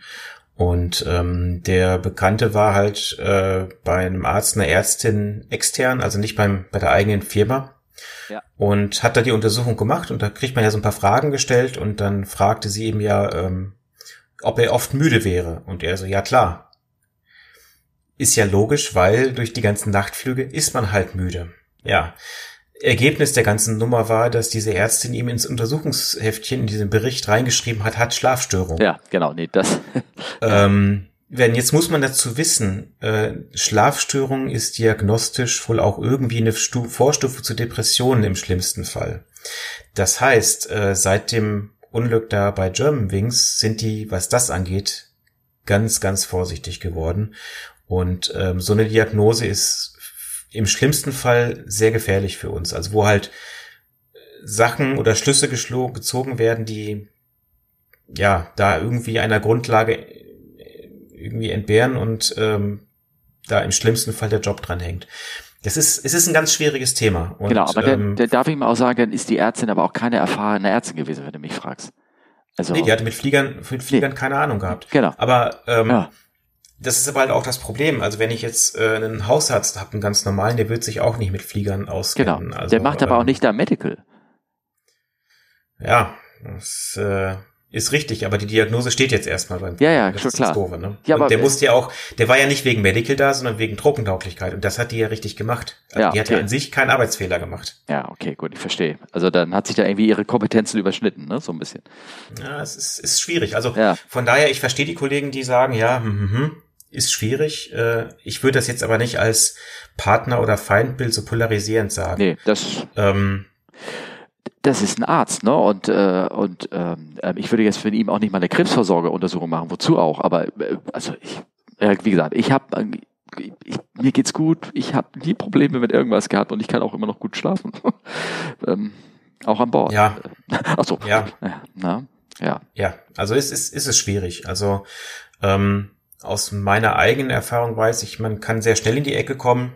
Und ähm, der Bekannte war halt äh, bei einem Arzt, einer Ärztin extern, also nicht beim bei der eigenen Firma ja. Und hat da die Untersuchung gemacht und da kriegt man ja so ein paar Fragen gestellt und dann fragte sie ihm ja, ähm, ob er oft müde wäre. Und er so, ja klar. Ist ja logisch, weil durch die ganzen Nachtflüge ist man halt müde. Ja. Ergebnis der ganzen Nummer war, dass diese Ärztin ihm ins Untersuchungsheftchen in diesem Bericht reingeschrieben hat, hat Schlafstörung. Ja, genau, nee, das. ähm, wenn jetzt muss man dazu wissen, äh, Schlafstörung ist diagnostisch wohl auch irgendwie eine Stu Vorstufe zu Depressionen im schlimmsten Fall. Das heißt, äh, seit dem Unglück da bei Germanwings sind die, was das angeht, ganz, ganz vorsichtig geworden. Und ähm, so eine Diagnose ist im schlimmsten Fall sehr gefährlich für uns. Also wo halt Sachen oder Schlüsse gezogen werden, die ja da irgendwie einer Grundlage irgendwie entbehren und ähm, da im schlimmsten Fall der Job dran hängt. Das ist, es ist ein ganz schwieriges Thema. Und, genau, aber ähm, der, der darf ich mal auch sagen, dann ist die Ärztin aber auch keine erfahrene Ärztin gewesen, wenn du mich fragst. Also, nee, die hatte mit Fliegern, mit Fliegern nee. keine Ahnung gehabt. Genau. Aber ähm, ja. das ist aber halt auch das Problem. Also wenn ich jetzt äh, einen Hausarzt habe, einen ganz normalen, der wird sich auch nicht mit Fliegern auskennen. Genau. Also, der macht aber ähm, auch nicht da Medical. Ja, das, äh, ist richtig, aber die Diagnose steht jetzt erstmal beim Ja, ja, das schon klar. Doofe, ne? ja, aber der musste ja auch, der war ja nicht wegen Medical da, sondern wegen Truppentauglichkeit und das hat die ja richtig gemacht. Also ja, die hat ja an sich keinen Arbeitsfehler gemacht. Ja, okay, gut, ich verstehe. Also dann hat sich da irgendwie ihre Kompetenzen überschnitten, ne, so ein bisschen. Ja, es ist, ist schwierig. Also ja. von daher, ich verstehe die Kollegen, die sagen, ja, hm, hm, hm, ist schwierig. Äh, ich würde das jetzt aber nicht als Partner oder Feindbild so polarisierend sagen. Nee, das. Ähm, das ist ein Arzt, ne? Und, äh, und ähm, ich würde jetzt für ihn auch nicht mal eine Krebsvorsorgeuntersuchung machen, wozu auch. Aber äh, also ich, äh, wie gesagt, ich habe ich, mir geht's gut, ich habe nie Probleme mit irgendwas gehabt und ich kann auch immer noch gut schlafen. ähm, auch an Bord. Ja. Ach so. Ja. Na, ja. Ja, also es ist, ist es schwierig. Also ähm, aus meiner eigenen Erfahrung weiß ich, man kann sehr schnell in die Ecke kommen.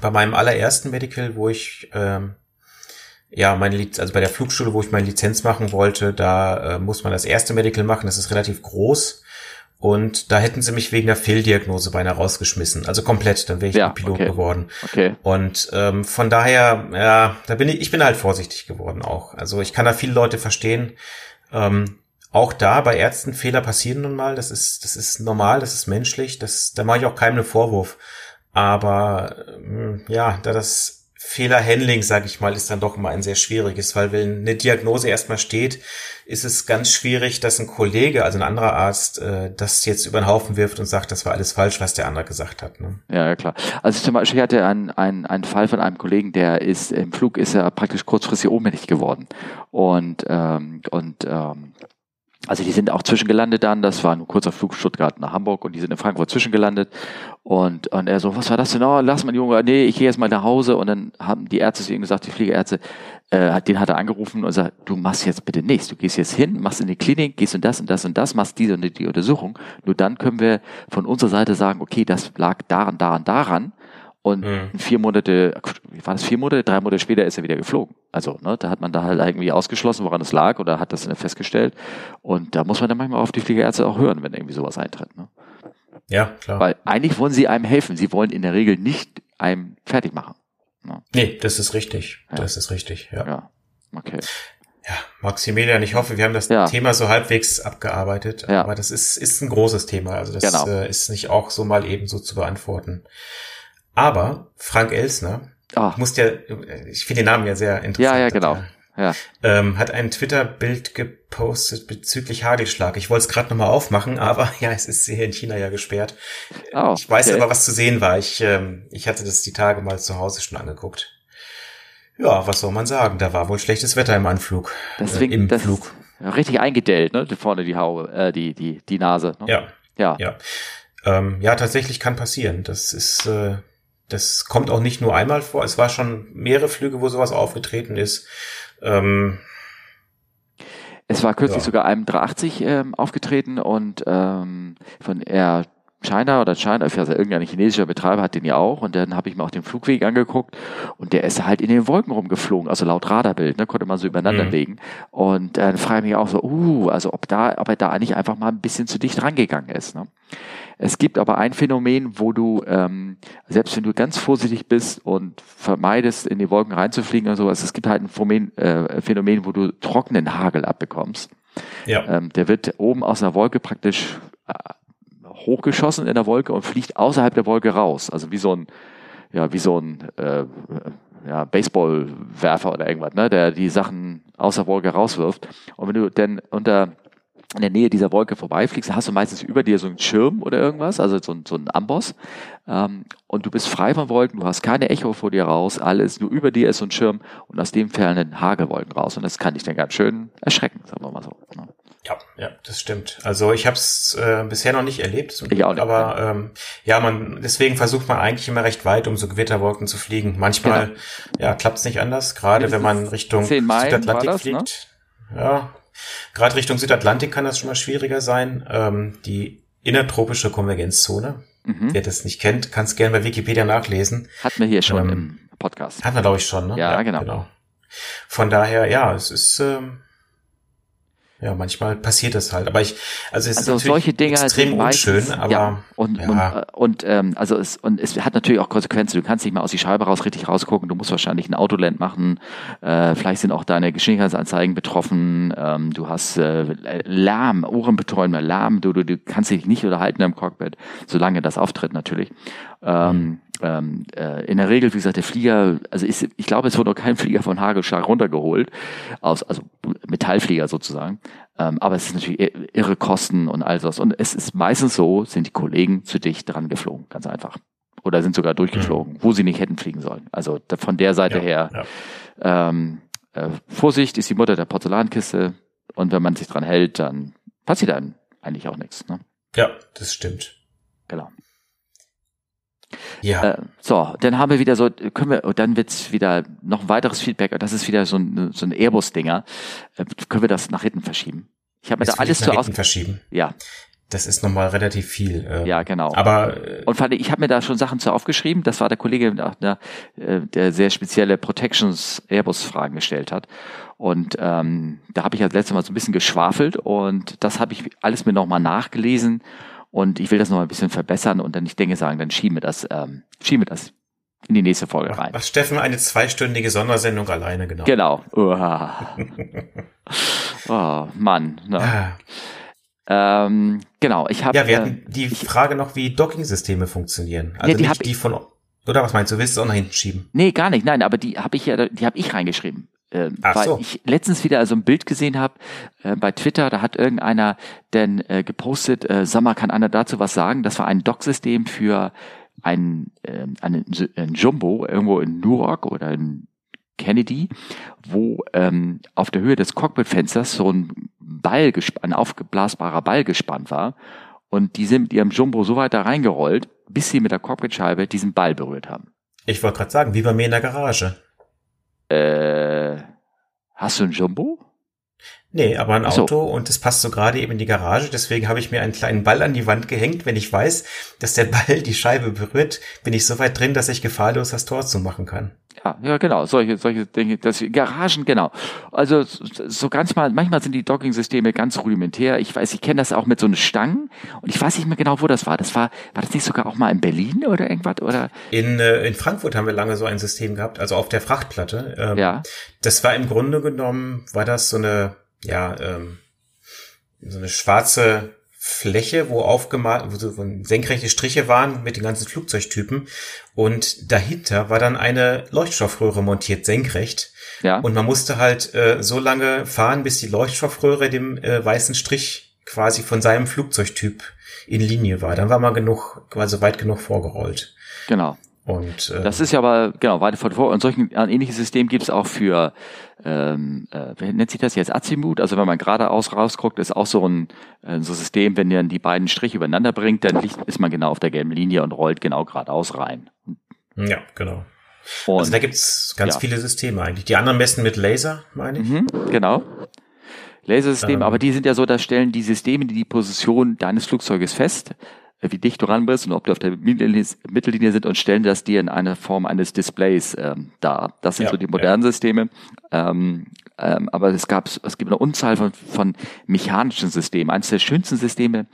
Bei meinem allerersten Medical, wo ich ähm, ja, meine Liz also bei der Flugschule, wo ich meine Lizenz machen wollte, da äh, muss man das erste Medical machen. Das ist relativ groß. Und da hätten sie mich wegen der Fehldiagnose beinahe rausgeschmissen. Also komplett, dann wäre ich ja, Pilot okay. geworden. Okay. Und ähm, von daher, ja, da bin ich, ich bin halt vorsichtig geworden auch. Also ich kann da viele Leute verstehen. Ähm, auch da bei Ärzten Fehler passieren nun mal. Das ist, das ist normal, das ist menschlich. Das, da mache ich auch keinem einen Vorwurf. Aber ähm, ja, da das Fehlerhandling, sage ich mal, ist dann doch immer ein sehr schwieriges, weil wenn eine Diagnose erstmal steht, ist es ganz schwierig, dass ein Kollege, also ein anderer Arzt, äh, das jetzt über den Haufen wirft und sagt, das war alles falsch, was der andere gesagt hat. Ne? Ja, ja, klar. Also zum Beispiel hatte einen, einen, einen Fall von einem Kollegen, der ist im Flug ist er praktisch kurzfristig ohnmächtig geworden und ähm, und ähm, also die sind auch zwischengelandet dann, das war ein kurzer Flug Stuttgart nach Hamburg und die sind in Frankfurt zwischengelandet. Und, und er so, was war das denn? Oh, lass mal Junge, nee, ich gehe jetzt mal nach Hause. Und dann haben die Ärzte zu ihm gesagt, die Fliegerärzte, äh, den hat er angerufen und sagt, du machst jetzt bitte nichts, du gehst jetzt hin, machst in die Klinik, gehst und das und das und das, machst diese und die Untersuchung, nur dann können wir von unserer Seite sagen, okay, das lag daran, daran, daran und mhm. vier Monate, wie war das, vier Monate, drei Monate später ist er wieder geflogen. Also, ne, da hat man da halt irgendwie ausgeschlossen, woran es lag oder hat das festgestellt. Und da muss man dann manchmal auf die Fliegerärzte auch hören, wenn irgendwie sowas eintritt. Ne? Ja, klar. Weil eigentlich wollen sie einem helfen. Sie wollen in der Regel nicht einem fertig machen. Ne? Nee, das ist richtig. Ja. Das ist richtig, ja. Ja, okay. Ja, Maximilian, ich hoffe, wir haben das ja. Thema so halbwegs abgearbeitet. Ja. Aber das ist, ist ein großes Thema. Also das genau. äh, ist nicht auch so mal eben so zu beantworten. Aber Frank Elsner, ah. muss ja, ich finde den Namen ja sehr interessant. Ja, ja, genau. Ja. Ähm, hat ein Twitter-Bild gepostet bezüglich Hagelschlag. Ich wollte es gerade nochmal aufmachen, aber ja, es ist hier in China ja gesperrt. Oh, ich weiß okay. aber, was zu sehen war. Ich, ähm, ich hatte das die Tage mal zu Hause schon angeguckt. Ja, was soll man sagen? Da war wohl schlechtes Wetter im Anflug. Deswegen, äh, Im das Flug. Richtig eingedellt, ne? Vorne die Haube, äh, die, die, die Nase. Ne? Ja. Ja. Ja. Ähm, ja, tatsächlich kann passieren. Das ist, äh, das kommt auch nicht nur einmal vor. Es war schon mehrere Flüge, wo sowas aufgetreten ist. Ähm, es war kürzlich ja. sogar einem 380 ähm, aufgetreten und ähm, von Air China oder China, also irgendein chinesischer Betreiber hat den ja auch und dann habe ich mir auch den Flugweg angeguckt und der ist halt in den Wolken rumgeflogen, also laut Radarbild, ne, konnte man so übereinander mhm. legen und dann äh, frage ich mich auch so, uh, also ob da, ob er da eigentlich einfach mal ein bisschen zu dicht rangegangen ist. Ne? Es gibt aber ein Phänomen, wo du, ähm, selbst wenn du ganz vorsichtig bist und vermeidest, in die Wolken reinzufliegen oder sowas, es gibt halt ein Phänomen, äh, Phänomen wo du trockenen Hagel abbekommst. Ja. Ähm, der wird oben aus einer Wolke praktisch äh, hochgeschossen in der Wolke und fliegt außerhalb der Wolke raus. Also wie so ein, ja, wie so ein äh, ja, Baseballwerfer oder irgendwas, ne, der die Sachen aus der Wolke rauswirft. Und wenn du denn unter in der Nähe dieser Wolke vorbeifliegst, dann hast du meistens über dir so einen Schirm oder irgendwas, also so, so einen Amboss. Ähm, und du bist frei von Wolken, du hast keine Echo vor dir raus, alles, nur über dir ist so ein Schirm und aus dem fallen Hagelwolken raus. Und das kann dich dann ganz schön erschrecken, sagen wir mal so. Ne? Ja, ja, das stimmt. Also ich habe es äh, bisher noch nicht erlebt, ich auch nicht, aber ähm, ja, man deswegen versucht man eigentlich immer recht weit, um so Gewitterwolken zu fliegen. Manchmal genau. ja klappt es nicht anders, gerade wenn man Richtung Südatlantik ne? fliegt. Ne? Ja, Gerade Richtung Südatlantik kann das schon mal schwieriger sein. Ähm, die innertropische Konvergenzzone. Mhm. Wer das nicht kennt, kann es gerne bei Wikipedia nachlesen. Hatten wir hier schon ähm, im Podcast. Hatten wir, glaube ich, schon, ne? Ja, ja genau. genau. Von daher, ja, es ist, ähm, ja, manchmal passiert das halt. Aber ich, also es also ist solche Dinge extrem meistens, unschön, aber ja, und ja. und, und ähm, also es und es hat natürlich auch Konsequenzen. Du kannst nicht mal aus die Scheibe raus richtig rausgucken. Du musst wahrscheinlich ein Autoland machen. Äh, vielleicht sind auch deine Geschwindigkeitsanzeigen betroffen. Ähm, du hast äh, Lärm, Ohrenbetäubender Lärm. Du, du, du kannst dich nicht unterhalten im Cockpit, solange das auftritt natürlich. Ähm, ähm, äh, in der Regel, wie gesagt, der Flieger, also ist, ich glaube, es wurde noch kein Flieger von Hagelschlag runtergeholt, aus, also Metallflieger sozusagen. Ähm, aber es ist natürlich ir- irre Kosten und all das. Und es ist meistens so, sind die Kollegen zu dicht dran geflogen, ganz einfach. Oder sind sogar durchgeflogen, wo sie nicht hätten fliegen sollen. Also da, von der Seite Ja, her, ja. ähm, äh, Vorsicht ist die Mutter der Porzellankiste. Und wenn man sich dran hält, dann passiert dann eigentlich auch nichts. Ne? ja, das stimmt. Ja, Äh, so, dann haben wir wieder so, können wir, und dann wird's wieder noch ein weiteres Feedback, und das ist wieder so ein, so ein Airbus-Dinger. Äh, können wir das nach hinten verschieben? Ich habe mir das da alles zu aus. verschieben. Ja, Das ist nochmal relativ viel. äh, ja, genau. Aber äh, Und fand ich, ich habe mir da schon Sachen zu aufgeschrieben. Das war der Kollege, der, der, der sehr spezielle Protections Airbus-Fragen gestellt hat. Und ähm, da habe ich ja das letzte Mal so ein bisschen geschwafelt und das habe ich alles mir nochmal nachgelesen und ich will das nochmal ein bisschen verbessern und dann, ich denke, sagen, dann schieben wir das, ähm, schieben wir das in die nächste Folge rein. macht Steffen eine zweistündige Sondersendung alleine, genau. Genau. Oh, Mann. Ne? Ähm, genau, ich habe. Ja, wir hatten die Frage noch, wie Docking-Systeme funktionieren. Also Ja, die nicht die von, oder was meinst du, willst du es auch nach hinten schieben? Nee, gar nicht. Nein, aber die habe ich ja, die habe ich reingeschrieben. Ach weil so. ich letztens wieder so ein Bild gesehen habe äh, bei Twitter, da hat irgendeiner denn äh, gepostet, äh, sag mal, kann einer dazu was sagen? Das war ein Docksystem für ein, äh, einen, ein Jumbo irgendwo in Newark oder in Kennedy, wo ähm, auf der Höhe des Cockpitfensters so ein Ball, ein aufgeblasbarer Ball gespannt war. Und die sind mit ihrem Jumbo so weit da reingerollt, bis sie mit der Cockpitscheibe diesen Ball berührt haben. Ich wollte gerade sagen, wie bei mir in der Garage. Äh, hast du ein Jumbo? Nee, aber ein Ach so. Auto und das passt so gerade eben in die Garage. Deswegen habe ich mir einen kleinen Ball an die Wand gehängt. Wenn ich weiß, dass der Ball die Scheibe berührt, bin ich so weit drin, dass ich gefahrlos das Tor zumachen kann. Ja, ja, genau. Solche, solche Dinge, das, Garagen, genau. Also, so so ganz mal, manchmal sind die Docking-Systeme ganz rudimentär. Ich weiß, ich kenne das auch mit so einem Stangen und ich weiß nicht mehr genau, wo das war. Das war, war das nicht sogar auch mal in Berlin oder irgendwas oder? In, äh, in Frankfurt haben wir lange so ein System gehabt, also auf der Frachtplatte. Ähm, Ja. Das war im Grunde genommen, war das so eine, ja, ähm, so eine schwarze Fläche, wo aufgemalt, wo so senkrechte Striche waren mit den ganzen Flugzeugtypen. Und dahinter war dann eine Leuchtstoffröhre montiert, senkrecht. Ja. Und man musste halt äh, so lange fahren, bis die Leuchtstoffröhre dem äh, weißen Strich quasi von seinem Flugzeugtyp in Linie war. Dann war man genug, quasi weit genug vorgerollt. genau. Und äh, Das ist ja aber, genau, weiter von vor. Und solchen, ein ähnliches System gibt es auch für, ähm, äh, wer nennt sich das jetzt? Azimut. Also wenn man geradeaus rausguckt, ist auch so ein äh, so System, wenn ihr die beiden Striche übereinander bringt, dann liegt, ist man genau auf der gelben Linie und rollt genau geradeaus rein. ja, genau. Und, Also da gibt's ganz ja. viele Systeme eigentlich. Die anderen messen mit Laser, meine ich. Mhm, genau. Lasersystem, Ähm. aber die sind ja so, da stellen die Systeme die, die Position deines Flugzeuges fest, wie dicht du ran bist und ob du auf der Mittellinie, Mittellinie sind und stellen das dir in einer Form eines Displays ähm, dar. Das sind Ja, so die modernen Systeme. Ähm, ähm, aber es gab, es gibt eine Unzahl von, von mechanischen Systemen. Eines der schönsten Systeme,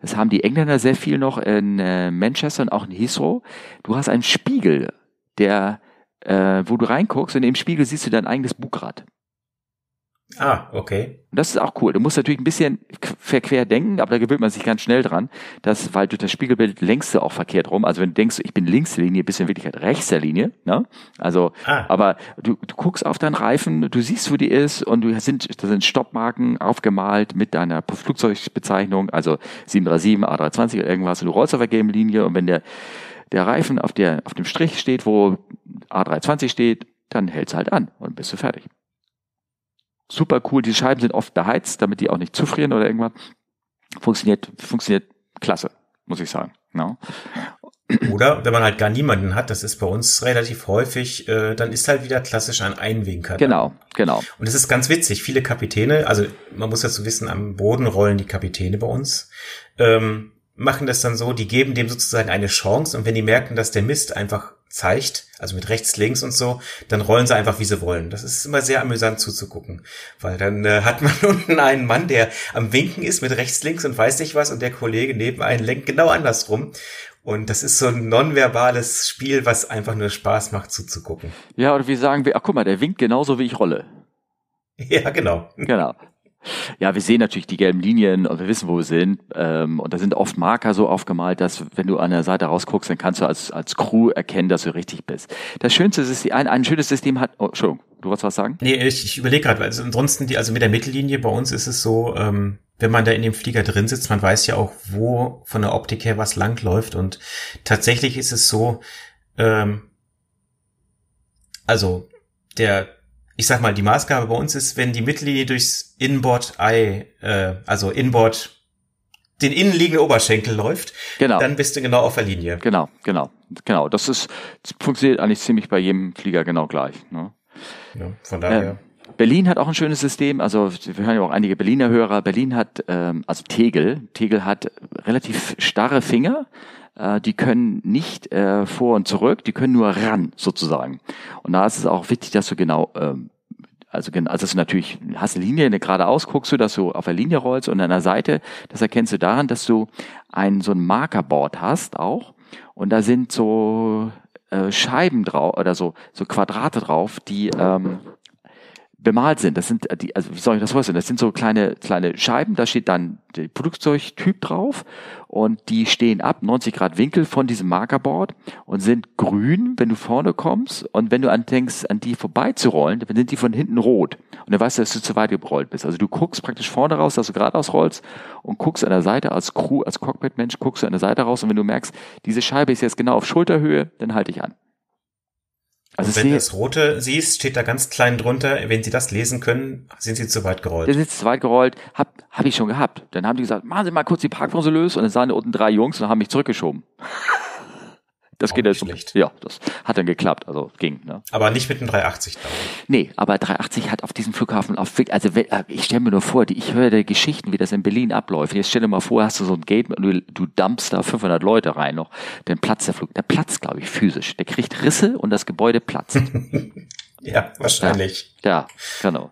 das haben die Engländer sehr viel noch in äh, Manchester und auch in Heathrow. Du hast einen Spiegel, der, äh, wo du reinguckst und im Spiegel siehst du dein eigenes Bugrad. Ah, okay. Und das ist auch cool. Du musst natürlich ein bisschen verquer denken, aber da gewöhnt man sich ganz schnell dran, dass, weil du das Spiegelbild lenkst du auch verkehrt rum. Also wenn du denkst, ich bin links der Linie, bist du in Wirklichkeit rechts der Linie. Ne? Also, Ah. aber du, du guckst auf deinen Reifen, du siehst, wo die ist und du sind, da sind Stoppmarken aufgemalt mit deiner Flugzeugbezeichnung, also 737, A320 oder irgendwas. Und du rollst auf der gelben Linie und wenn der, der Reifen auf der, auf dem Strich steht, wo A320 steht, dann hältst du halt an und bist du fertig super cool. Die Scheiben sind oft beheizt, damit die auch nicht zufrieren oder irgendwas. Funktioniert, funktioniert klasse, muss ich sagen. No? Oder wenn man halt gar niemanden hat, das ist bei uns relativ häufig, äh, dann ist halt wieder klassisch ein Einwinker. Genau, genau. Und es ist ganz witzig, viele Kapitäne, also man muss dazu wissen, am Boden rollen die Kapitäne bei uns, ähm, machen das dann so, die geben dem sozusagen eine Chance und wenn die merken, dass der Mist einfach zeigt, also mit rechts, links und so, dann rollen sie einfach, wie sie wollen. Das ist immer sehr amüsant zuzugucken, weil dann äh, hat man unten einen Mann, der am Winken ist mit rechts, links und weiß nicht was und der Kollege neben einen lenkt genau andersrum. Und das ist so ein nonverbales Spiel, was einfach nur Spaß macht zuzugucken. Ja, oder wie sagen wir, ach guck mal, der winkt genauso wie ich rolle. Ja, genau. Genau. Ja, wir sehen natürlich die gelben Linien und wir wissen, wo wir sind. Ähm, und da sind oft Marker so aufgemalt, dass wenn du an der Seite rausguckst, dann kannst du als, als Crew erkennen, dass du richtig bist. Das schönste System, ein, ein schönes System hat, oh, Entschuldigung, du wolltest was sagen? Nee, ich, ich überlege gerade, also ansonsten, die, also mit der Mittellinie bei uns ist es so, ähm, wenn man da in dem Flieger drin sitzt, man weiß ja auch, wo von der Optik her was lang läuft. Und tatsächlich ist es so, ähm, also der ich sag mal, die Maßgabe bei uns ist, wenn die Mittellinie durchs Inboard-Eye, äh, also Inboard, den innenliegenden Oberschenkel läuft, genau. dann bist du genau auf der Linie. Genau, genau, genau. Das ist, das funktioniert eigentlich ziemlich bei jedem Flieger genau gleich. Ne? Ja, von daher. Äh, Berlin hat auch ein schönes System, also wir hören ja auch einige Berliner Hörer. Berlin hat, ähm, also Tegel, Tegel hat relativ starre Finger, äh, die können nicht äh, vor und zurück, die können nur ran sozusagen. Und da ist es auch wichtig, dass du genau ähm, also, also dass du natürlich hast eine Linie, eine geradeaus guckst du, dass du auf der Linie rollst und an der Seite, das erkennst du daran, dass du ein so ein Markerboard hast auch und da sind so äh, Scheiben drauf oder so so Quadrate drauf, die ähm, bemalt sind. Das sind die, also wie soll ich das vorstellen? Das sind so kleine kleine Scheiben. Da steht dann der Produktzeugtyp drauf und die stehen ab 90 Grad Winkel von diesem Markerboard und sind grün, wenn du vorne kommst und wenn du anfängst, an die vorbeizurollen, dann sind die von hinten rot und dann weißt du, dass du zu weit gerollt bist. Also du guckst praktisch vorne raus, dass du geradeaus rollst und guckst an der Seite als Crew, als Cockpit-Mensch, guckst du an der Seite raus und wenn du merkst, diese Scheibe ist jetzt genau auf Schulterhöhe, dann halte ich an. Also wenn du das Rote siehst, steht da ganz klein drunter, wenn Sie das lesen können, sind Sie zu weit gerollt. Der sitzt zu weit gerollt, hab, hab ich schon gehabt. Dann haben die gesagt, machen Sie mal kurz die Parkbremse lösen und dann sahen da unten drei Jungs und haben mich zurückgeschoben. Das Auch geht jetzt schlecht. Ja, das hat dann geklappt, also ging. Ne? Aber nicht mit dem 380 dauern. Nee, aber 380 hat auf diesem Flughafen auf also äh, ich stelle mir nur vor, die, ich höre die Geschichten, wie das in Berlin abläuft. Jetzt stell dir mal vor, hast du so ein Gate und du, du dumpst da 500 Leute rein noch, dann platzt der Flug. Der platzt, glaube ich, physisch. Der kriegt Risse und das Gebäude platzt. Ja, wahrscheinlich. Ja, ja, genau.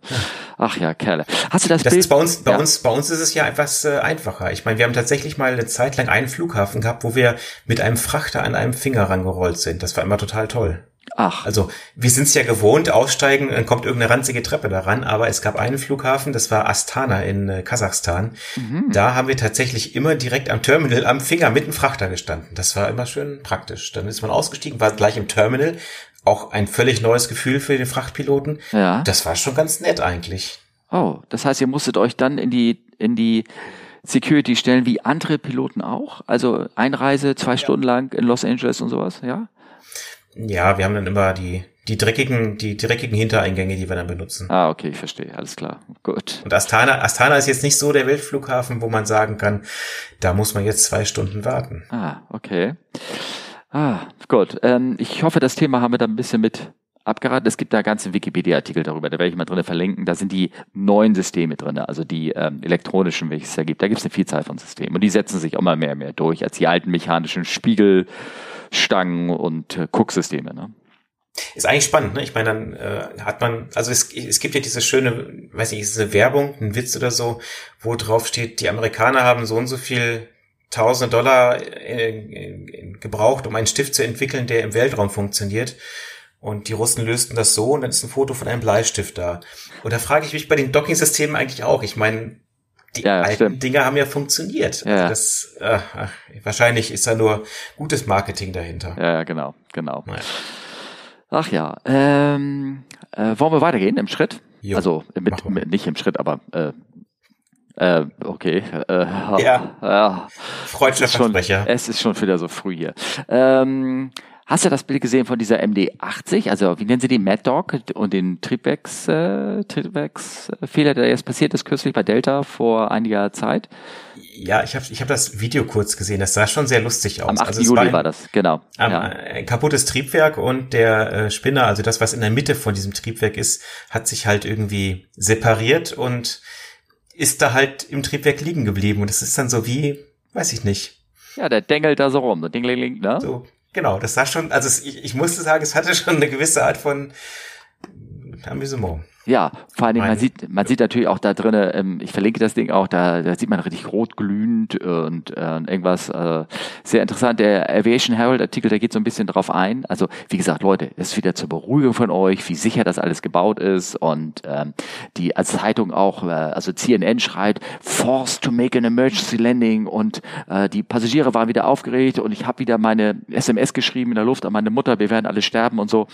Ach ja, Kerle. Hast du das, das Bild? Ist bei uns, bei ja. uns, bei uns ist es ja etwas äh, einfacher. Ich meine, wir haben tatsächlich mal eine Zeit lang einen Flughafen gehabt, wo wir mit einem Frachter an einem Finger rangerollt sind. Das war immer total toll. Ach. Also, wir sind es ja gewohnt, aussteigen, dann kommt irgendeine ranzige Treppe daran, aber es gab einen Flughafen, das war Astana in äh, Kasachstan. Mhm. Da haben wir tatsächlich immer direkt am Terminal am Finger mit dem Frachter gestanden. Das war immer schön praktisch. Dann ist man ausgestiegen, war gleich im Terminal, auch ein völlig neues Gefühl für den Frachtpiloten. Ja. Das war schon ganz nett eigentlich. Oh, das heißt, ihr musstet euch dann in die, in die Security stellen wie andere Piloten auch? Also Einreise zwei ja. Stunden lang in Los Angeles und sowas, ja? Ja, wir haben dann immer die, die dreckigen, die dreckigen Hintereingänge, die wir dann benutzen. Ah, okay, ich verstehe. Alles klar. Gut. Und Astana, Astana ist jetzt nicht so der Weltflughafen, wo man sagen kann, da muss man jetzt zwei Stunden warten. Ah, okay. Ah, gut. Ähm, ich hoffe, das Thema haben wir da ein bisschen mit abgeraten. Es gibt da ganze Wikipedia-Artikel darüber, da werde ich mal drin verlinken. Da sind die neuen Systeme drin, also die ähm, elektronischen, welche es da gibt. Da gibt es eine Vielzahl von Systemen und die setzen sich immer mehr und mehr durch als die alten mechanischen Spiegelstangen und äh, Cook-Systeme. Ne? Ist eigentlich spannend, ne? Ich meine, dann äh, hat man, also es, es gibt ja diese schöne, weiß nicht, eine Werbung, ein Witz oder so, wo drauf steht, die Amerikaner haben so und so viel tausende Dollar äh, gebraucht, um einen Stift zu entwickeln, der im Weltraum funktioniert. Und die Russen lösten das so und dann ist ein Foto von einem Bleistift da. Und da frage ich mich bei den Docking-Systemen eigentlich auch. Ich meine, die ja, alten stimmt. Dinger haben ja funktioniert. Ja. Also das, äh, wahrscheinlich ist da nur gutes Marketing dahinter. Ja, genau, genau. Naja. Ach ja, ähm, äh, wollen wir weitergehen im Schritt? Jo, also mit, mit, nicht im Schritt, aber äh, äh, okay. Äh, ja. ja. Freudscher Versprecher. Es ist schon wieder so früh hier. Ähm, hast du das Bild gesehen von dieser MD80? Also wie nennen sie die Mad Dog und den Triebwerks, äh, Triebwerksfehler, der jetzt passiert ist kürzlich bei Delta vor einiger Zeit? Ja, ich habe ich hab das Video kurz gesehen. Das sah schon sehr lustig aus. Am 8. Also Juli war, ein, war, das, genau. Ein, ja. ein kaputtes Triebwerk und der äh, Spinner, also das, was in der Mitte von diesem Triebwerk ist, hat sich halt irgendwie separiert und ist da halt im Triebwerk liegen geblieben. Und das ist dann so wie, weiß ich nicht. Ja, der dengelt da so rum, so dingling, ne? So, Genau, das sah schon, also es, ich, ich musste sagen, es hatte schon eine gewisse Art von Amüsement. Ja, vor allem man sieht, man sieht natürlich auch da drinnen, ähm, ich verlinke das Ding auch, da, da sieht man richtig rot glühend und äh, irgendwas äh, sehr interessant. Der Aviation Herald Artikel, der geht so ein bisschen drauf ein. Also wie gesagt, Leute, das ist wieder zur Beruhigung von euch, wie sicher das alles gebaut ist und ähm, die als Zeitung auch, äh, also CNN schreit, forced to make an emergency landing und äh, die Passagiere waren wieder aufgeregt und ich habe wieder meine SMS geschrieben in der Luft an meine Mutter, wir werden alle sterben und so.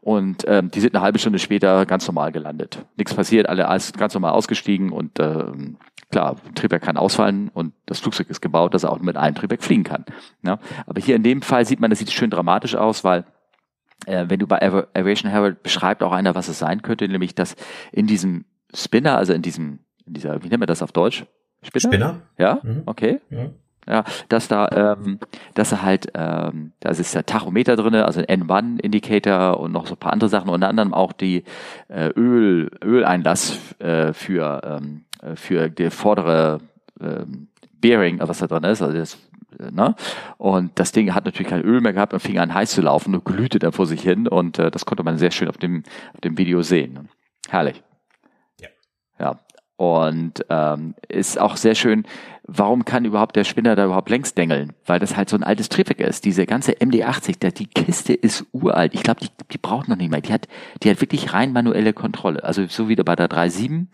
Und ähm, die sind eine halbe Stunde später ganz normal gelandet. Nichts passiert, alle ganz normal ausgestiegen und ähm, klar, Triebwerk kann ausfallen und das Flugzeug ist gebaut, dass er auch mit einem Triebwerk fliegen kann. Ja? Aber hier in dem Fall sieht man, das sieht schön dramatisch aus, weil äh, wenn du bei Aviation Herald beschreibt auch einer, was es sein könnte, nämlich dass in diesem Spinner, also in diesem, in dieser, wie nennen wir das auf Deutsch? Spinner? Spinner? Ja, mhm. okay. Mhm ja, dass da, ähm, dass er halt, ähm, da ist der Tachometer drinne, also ein N1-Indicator und noch so ein paar andere Sachen, unter anderem auch die äh, Öl, Öleinlass äh, für, ähm, für die vordere ähm, Bearing, was da drin ist, also das äh, Ne? Und das Ding hat natürlich kein Öl mehr gehabt und fing an heiß zu laufen und glühte dann vor sich hin und äh, das konnte man sehr schön auf dem, auf dem Video sehen. Herrlich. Ja. Ja. Und ähm, ist auch sehr schön, warum kann überhaupt der Spinner da überhaupt längs dengeln? Weil das halt so ein altes Triebwerk ist. Diese ganze MD80, der, die Kiste ist uralt. Ich glaube, die, die braucht noch nicht mehr. Die hat, die hat wirklich rein manuelle Kontrolle. Also so wie bei der 3.7.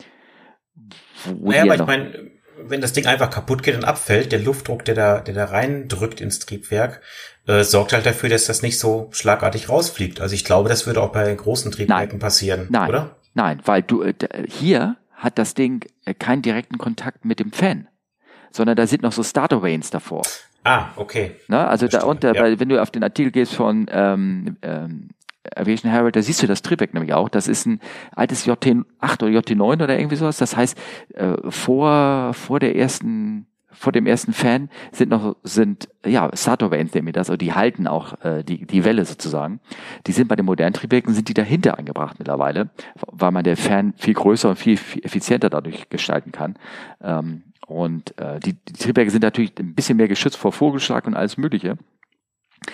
Naja, aber ich meine, wenn das Ding einfach kaputt geht und abfällt, der Luftdruck, der da, der da reindrückt ins Triebwerk, äh, sorgt halt dafür, dass das nicht so schlagartig rausfliegt. Also ich glaube, das würde auch bei großen Triebwerken Nein. passieren, Nein. oder? Nein, weil du äh, hier hat das Ding äh, keinen direkten Kontakt mit dem Fan sondern da sind noch so Starter Vanes davor. Ah, okay. Na, also Verstehe, da unter, ja. weil wenn du auf den Artikel gehst von ähm, ähm, Aviation Herald, da siehst du das Triebwerk nämlich auch. Das ist ein altes JT8 oder JT9 oder irgendwie sowas. Das heißt, äh, vor, vor der ersten vor dem ersten Fan sind noch sind ja Starter Vanes nehmen wir das, also die halten auch äh, die die Welle sozusagen. Die sind bei den modernen Triebwerken sind die dahinter eingebracht mittlerweile, weil man der Fan viel größer und viel, viel effizienter dadurch gestalten kann. Ähm, und äh, die, die Triebwerke sind natürlich ein bisschen mehr geschützt vor Vogelschlag und alles Mögliche.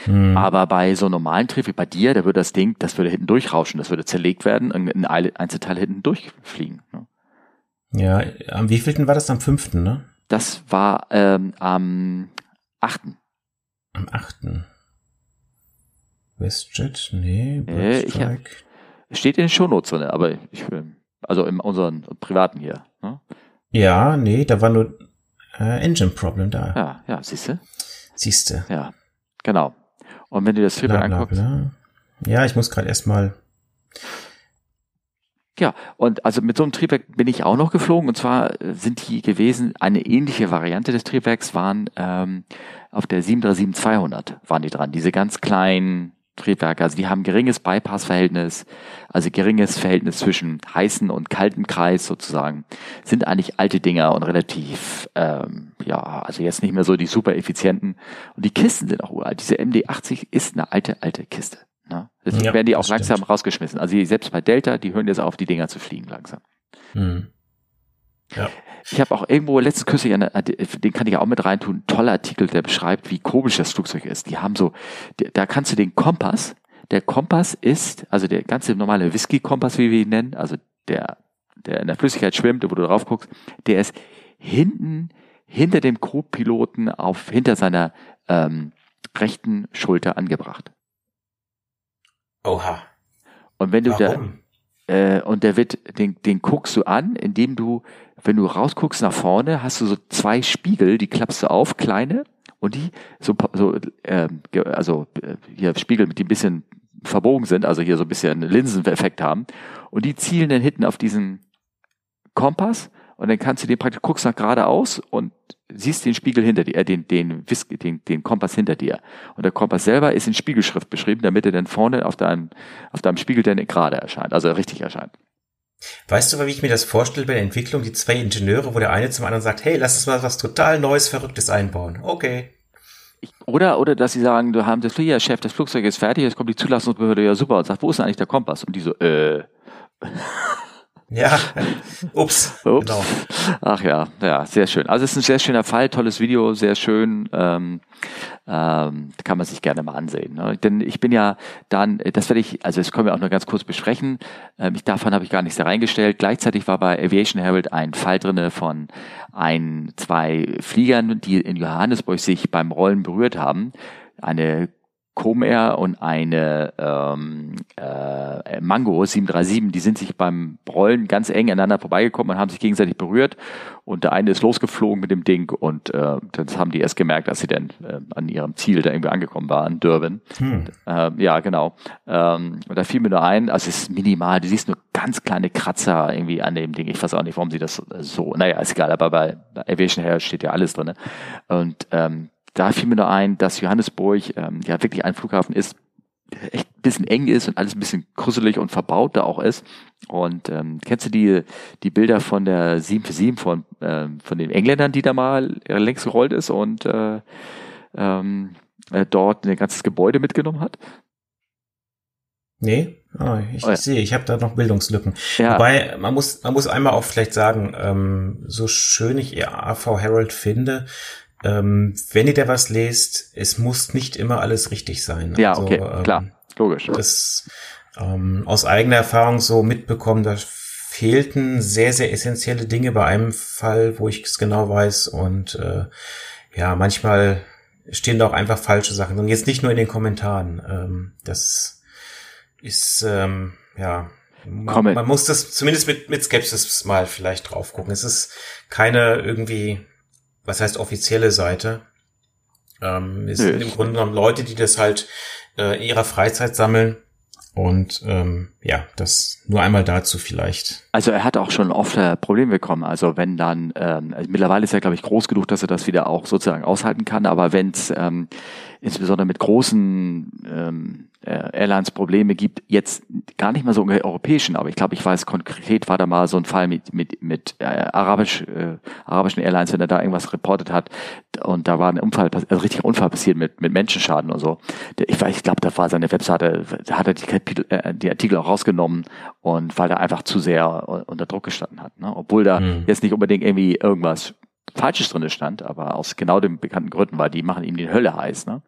Hm. Aber bei so normalen Triebwerken, bei dir, da würde das Ding, das würde hinten durchrauschen, das würde zerlegt werden und ein Einzelteil hinten durchfliegen. Ne? Ja, am wievielten war das? Am fünften, ne? Das war ähm, am achten. Am achten. WestJet? Nee, äh, ich hab, Steht in den Shownotes drin, aber ich, also in unseren privaten hier. Ne? Ja, nee, da war nur äh, Engine Problem da. Ja, ja, siehste. Siehste. Ja, genau. Und wenn du das Triebwerk anguckst. Bla. Ja, ich muss gerade erstmal. Ja, und also mit so einem Triebwerk bin ich auch noch geflogen. Und zwar äh, sind die gewesen, eine ähnliche Variante des Triebwerks waren ähm, auf der 737-200 waren die dran. Diese ganz kleinen Triebwerke. Also die haben geringes Bypass-Verhältnis, also geringes Verhältnis zwischen heißen und kaltem Kreis sozusagen. Sind eigentlich alte Dinger und relativ, ähm, ja, also jetzt nicht mehr so die super effizienten. Und die Kisten sind auch uralt. Diese MD80 ist eine alte, alte Kiste. Ne? Deswegen ja, werden die auch langsam stimmt. rausgeschmissen. Also selbst bei Delta, die hören jetzt auf, die Dinger zu fliegen langsam. Mhm. Ja. Ich habe auch irgendwo letztes kürzlich, eine, den kann ich ja auch mit reintun, toller Artikel, der beschreibt, wie komisch das Flugzeug ist. Die haben so, da kannst du den Kompass, der Kompass ist, also der ganze normale Whisky-Kompass, wie wir ihn nennen, also der, der in der Flüssigkeit schwimmt, wo du drauf guckst, der ist hinten, hinter dem Co-Piloten auf, hinter seiner ähm, rechten Schulter angebracht. Oha. Und wenn du Warum? da, äh, und der wird, den, den guckst du an, indem du wenn du rausguckst nach vorne, hast du so zwei Spiegel, die klappst du auf, kleine, und die so, so äh, also äh, hier Spiegel, die ein bisschen verbogen sind, also hier so ein bisschen Linseneffekt haben, und die zielen dann hinten auf diesen Kompass und dann kannst du den praktisch guckst nach geradeaus und siehst den Spiegel hinter dir, äh, den, den, den, den Kompass hinter dir. Und der Kompass selber ist in Spiegelschrift beschrieben, damit er dann vorne auf deinem, auf deinem Spiegel dann gerade erscheint, also richtig erscheint. Weißt du, wie ich mir das vorstelle bei der Entwicklung? Die zwei Ingenieure, wo der eine zum anderen sagt, hey, lass uns mal was total Neues, Verrücktes einbauen. Okay. Oder, oder dass sie sagen, du haben das Fliegerchef, das Flugzeug ist fertig, jetzt kommt die Zulassungsbehörde, ja super, und sagt, wo ist denn eigentlich der Kompass? Und die so, äh. Ja, ups. ups. Genau. Ach ja, ja, sehr schön. Also es ist ein sehr schöner Fall, tolles Video, sehr schön. Ähm, ähm, kann man sich gerne mal ansehen. Ne? Denn ich bin ja dann, das werde ich, also das können wir auch nur ganz kurz besprechen. Ähm, ich, davon habe ich gar nichts reingestellt. Gleichzeitig war bei Aviation Herald ein Fall drinne von ein, zwei Fliegern, die in Johannesburg sich beim Rollen berührt haben. Eine Comair und eine ähm, äh, Mango 737, die sind sich beim Rollen ganz eng aneinander vorbeigekommen und haben sich gegenseitig berührt. Und der eine ist losgeflogen mit dem Ding und äh, das haben die erst gemerkt, als sie dann äh, an ihrem Ziel da irgendwie angekommen waren, Durban. Hm. Äh, ja, genau. Ähm, und da fiel mir nur ein, also es ist minimal, du siehst nur ganz kleine Kratzer irgendwie an dem Ding. Ich weiß auch nicht, warum sie das so, naja, ist egal, aber bei, Aviation Hair steht ja alles drin. Und ähm, da fiel mir nur ein, dass Johannesburg ähm, ja wirklich ein Flughafen ist, der echt ein bisschen eng ist und alles ein bisschen gruselig und verbaut da auch ist. Und ähm, kennst du die, die Bilder von der 747 von, äh, von den Engländern, die da mal längs gerollt ist und äh, ähm, äh, dort ein ganzes Gebäude mitgenommen hat? Nee, oh, ich oh ja. sehe, ich habe da noch Bildungslücken. Ja. Wobei, man muss, man muss einmal auch vielleicht sagen, ähm, so schön ich AV Herald finde, ähm, wenn ihr da was lest, es muss nicht immer alles richtig sein. Ja, also, okay, ähm, klar, logisch. Das ähm, aus eigener Erfahrung so mitbekommen, da fehlten sehr, sehr essentielle Dinge bei einem Fall, wo ich es genau weiß und äh, ja, manchmal stehen da auch einfach falsche Sachen und jetzt nicht nur in den Kommentaren. Ähm, das ist ähm, ja man, man, muss das zumindest mit, mit Skepsis mal vielleicht drauf gucken. Es ist keine irgendwie was heißt offizielle Seite. Ähm, es sind im Grunde genommen Leute, die das halt äh, in ihrer Freizeit sammeln. Und ähm, ja, das nur einmal dazu vielleicht. Also er hat auch schon oft äh, Probleme bekommen. Also wenn dann, ähm, mittlerweile ist er, glaube ich, groß genug, dass er das wieder auch sozusagen aushalten kann. Aber wenn es ähm, insbesondere mit großen ähm, äh, Airlines Probleme gibt, jetzt gar nicht mal so europäischen, aber ich glaube, ich weiß konkret war da mal so ein Fall mit mit mit äh, arabisch äh, arabischen Airlines, wenn er da irgendwas reportet hat und da war ein Unfall, also richtiger Unfall passiert mit mit Menschenschaden und so. Ich weiß, ich glaube, da war seine Webseite, da hat er die, Kapitel, äh, die Artikel auch rausgenommen und weil er einfach zu sehr unter Druck gestanden hat, ne? obwohl da mhm. jetzt nicht unbedingt irgendwie irgendwas Falsches drin stand, aber aus genau den bekannten Gründen, weil die machen ihm die Hölle heiß. Ne?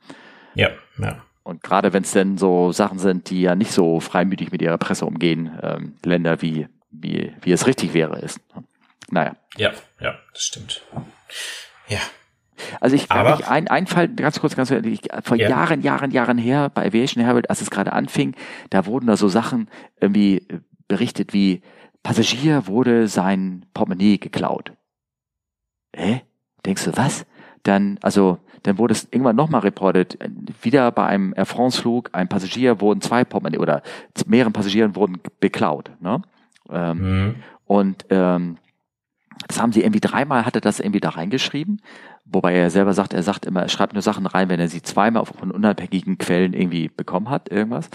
Ja, ja. Und gerade wenn es denn so Sachen sind, die ja nicht so freimütig mit ihrer Presse umgehen, ähm, Länder wie, wie, wie es richtig wäre, ist. Naja. Ja, ja, das stimmt. Ja. Also ich glaube, ein, ein Fall, ganz kurz, ganz kurz, vor ja. Jahren, Jahren, Jahren her bei Aviation Herald, als es gerade anfing, da wurden da so Sachen irgendwie berichtet wie Passagier wurde sein Portemonnaie geklaut. Hä? Denkst du, was? Dann, also dann wurde es irgendwann nochmal reportet, wieder bei einem Air France Flug, ein Passagier wurden zwei Portemonnaie oder mehreren Passagieren wurden beklaut. Ne? Ähm, mhm. Und ähm, das haben sie irgendwie dreimal, hatte das irgendwie da reingeschrieben, wobei er selber sagt, er sagt immer, er schreibt nur Sachen rein, wenn er sie zweimal von unabhängigen Quellen irgendwie bekommen hat, irgendwas.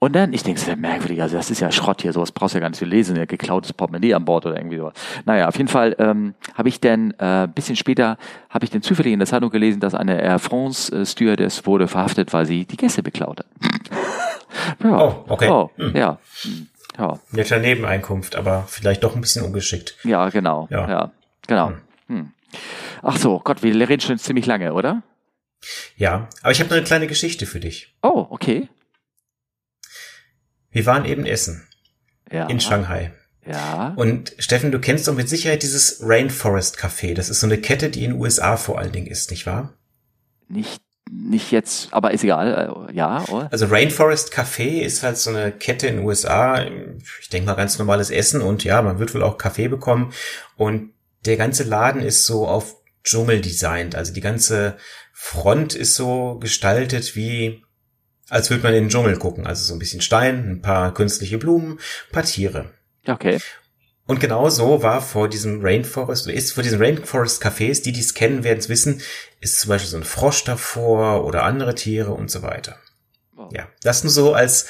Und dann, ich denke, das ist ja merkwürdig, also das ist ja Schrott hier, sowas brauchst du ja gar nicht zu lesen, ja geklautes Portemonnaie an Bord oder irgendwie so. Naja, auf jeden Fall ähm, habe ich dann, äh, bisschen später, habe ich dann zufällig in der Zeitung gelesen, dass eine Air France äh, Stewardess wurde verhaftet, weil sie die Gäste beklaut hat. ja. Oh, okay. Oh, hm. Ja. Ja. Netter Nebeneinkunft, aber vielleicht doch ein bisschen ungeschickt. Ja, genau. Ja, ja genau. Hm. Hm. Ach so, Gott, wir reden schon ziemlich lange, oder? Ja, aber ich habe noch eine kleine Geschichte für dich. Oh, okay. Wir waren eben essen. Ja. In Shanghai. Ja. Und Steffen, du kennst doch mit Sicherheit dieses Rainforest Café. Das ist so eine Kette, die in den USA vor allen Dingen ist, nicht wahr? Nicht, nicht jetzt, aber ist egal, äh, ja. Oder? Also Rainforest Café ist halt so eine Kette in den USA. Ich denke mal ganz normales Essen und ja, man wird wohl auch Kaffee bekommen. Und der ganze Laden ist so auf Dschungel designt. Also die ganze Front ist so gestaltet wie als würde man in den Dschungel gucken. Also so ein bisschen Stein, ein paar künstliche Blumen, ein paar Tiere. Okay. Und genau so war vor diesem Rainforest, oder ist vor diesen Rainforest Cafés, die dies kennen, werden es wissen, ist zum Beispiel so ein Frosch davor oder andere Tiere und so weiter. Wow. Ja, das nur so als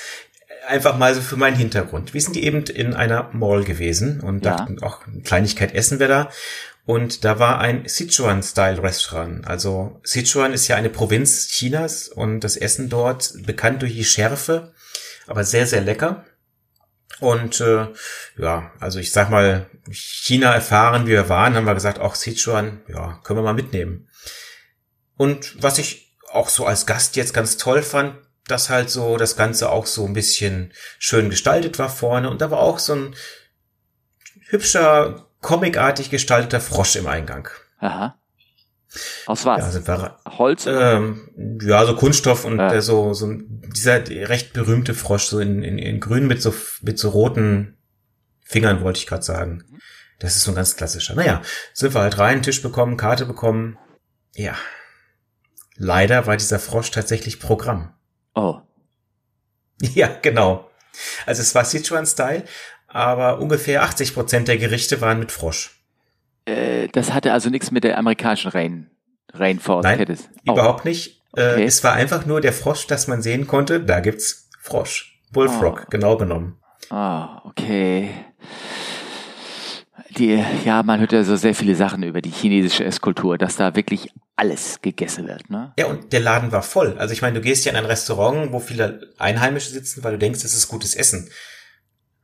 einfach mal so für meinen Hintergrund. Wir sind die eben in einer Mall gewesen und ja. dachten, ach, Kleinigkeit essen wir da. Und da war ein Sichuan-Style-Restaurant. Also Sichuan ist ja eine Provinz Chinas und das Essen dort bekannt durch die Schärfe, aber sehr, sehr lecker. Und äh, ja, also ich sag mal, China erfahren, wie wir waren, haben wir gesagt, auch Sichuan, ja, können wir mal mitnehmen. Und was ich auch so als Gast jetzt ganz toll fand, dass halt so das Ganze auch so ein bisschen schön gestaltet war vorne und da war auch so ein hübscher, comicartig gestalteter Frosch im Eingang. Aha. Aus was? Ja, sind wir, Holz? Ähm, ja, so Kunststoff und ja. so, so dieser recht berühmte Frosch, so in, in, in grün mit so, mit so roten Fingern, wollte ich gerade sagen. Das ist so ein ganz klassischer. Naja, sind wir halt rein, Tisch bekommen, Karte bekommen. Ja. Leider war dieser Frosch tatsächlich Programm. Oh. Ja, genau. Also es war Sichuan-Style, aber ungefähr 80 Prozent der Gerichte waren mit Frosch. Äh, das hatte also nichts mit der amerikanischen Rain, Rainforest. Nein, oh. überhaupt nicht. Äh, okay. Äh, es war einfach nur der Frosch, dass man sehen konnte, da gibt's Frosch. Bullfrog, oh. genau genommen. Ah, oh, okay. Die, ja, man hört ja so sehr viele Sachen über die chinesische Esskultur, dass da wirklich alles gegessen wird, ne? Ja, und der Laden war voll. Also ich meine, du gehst ja in ein Restaurant, wo viele Einheimische sitzen, weil du denkst, es ist gutes Essen.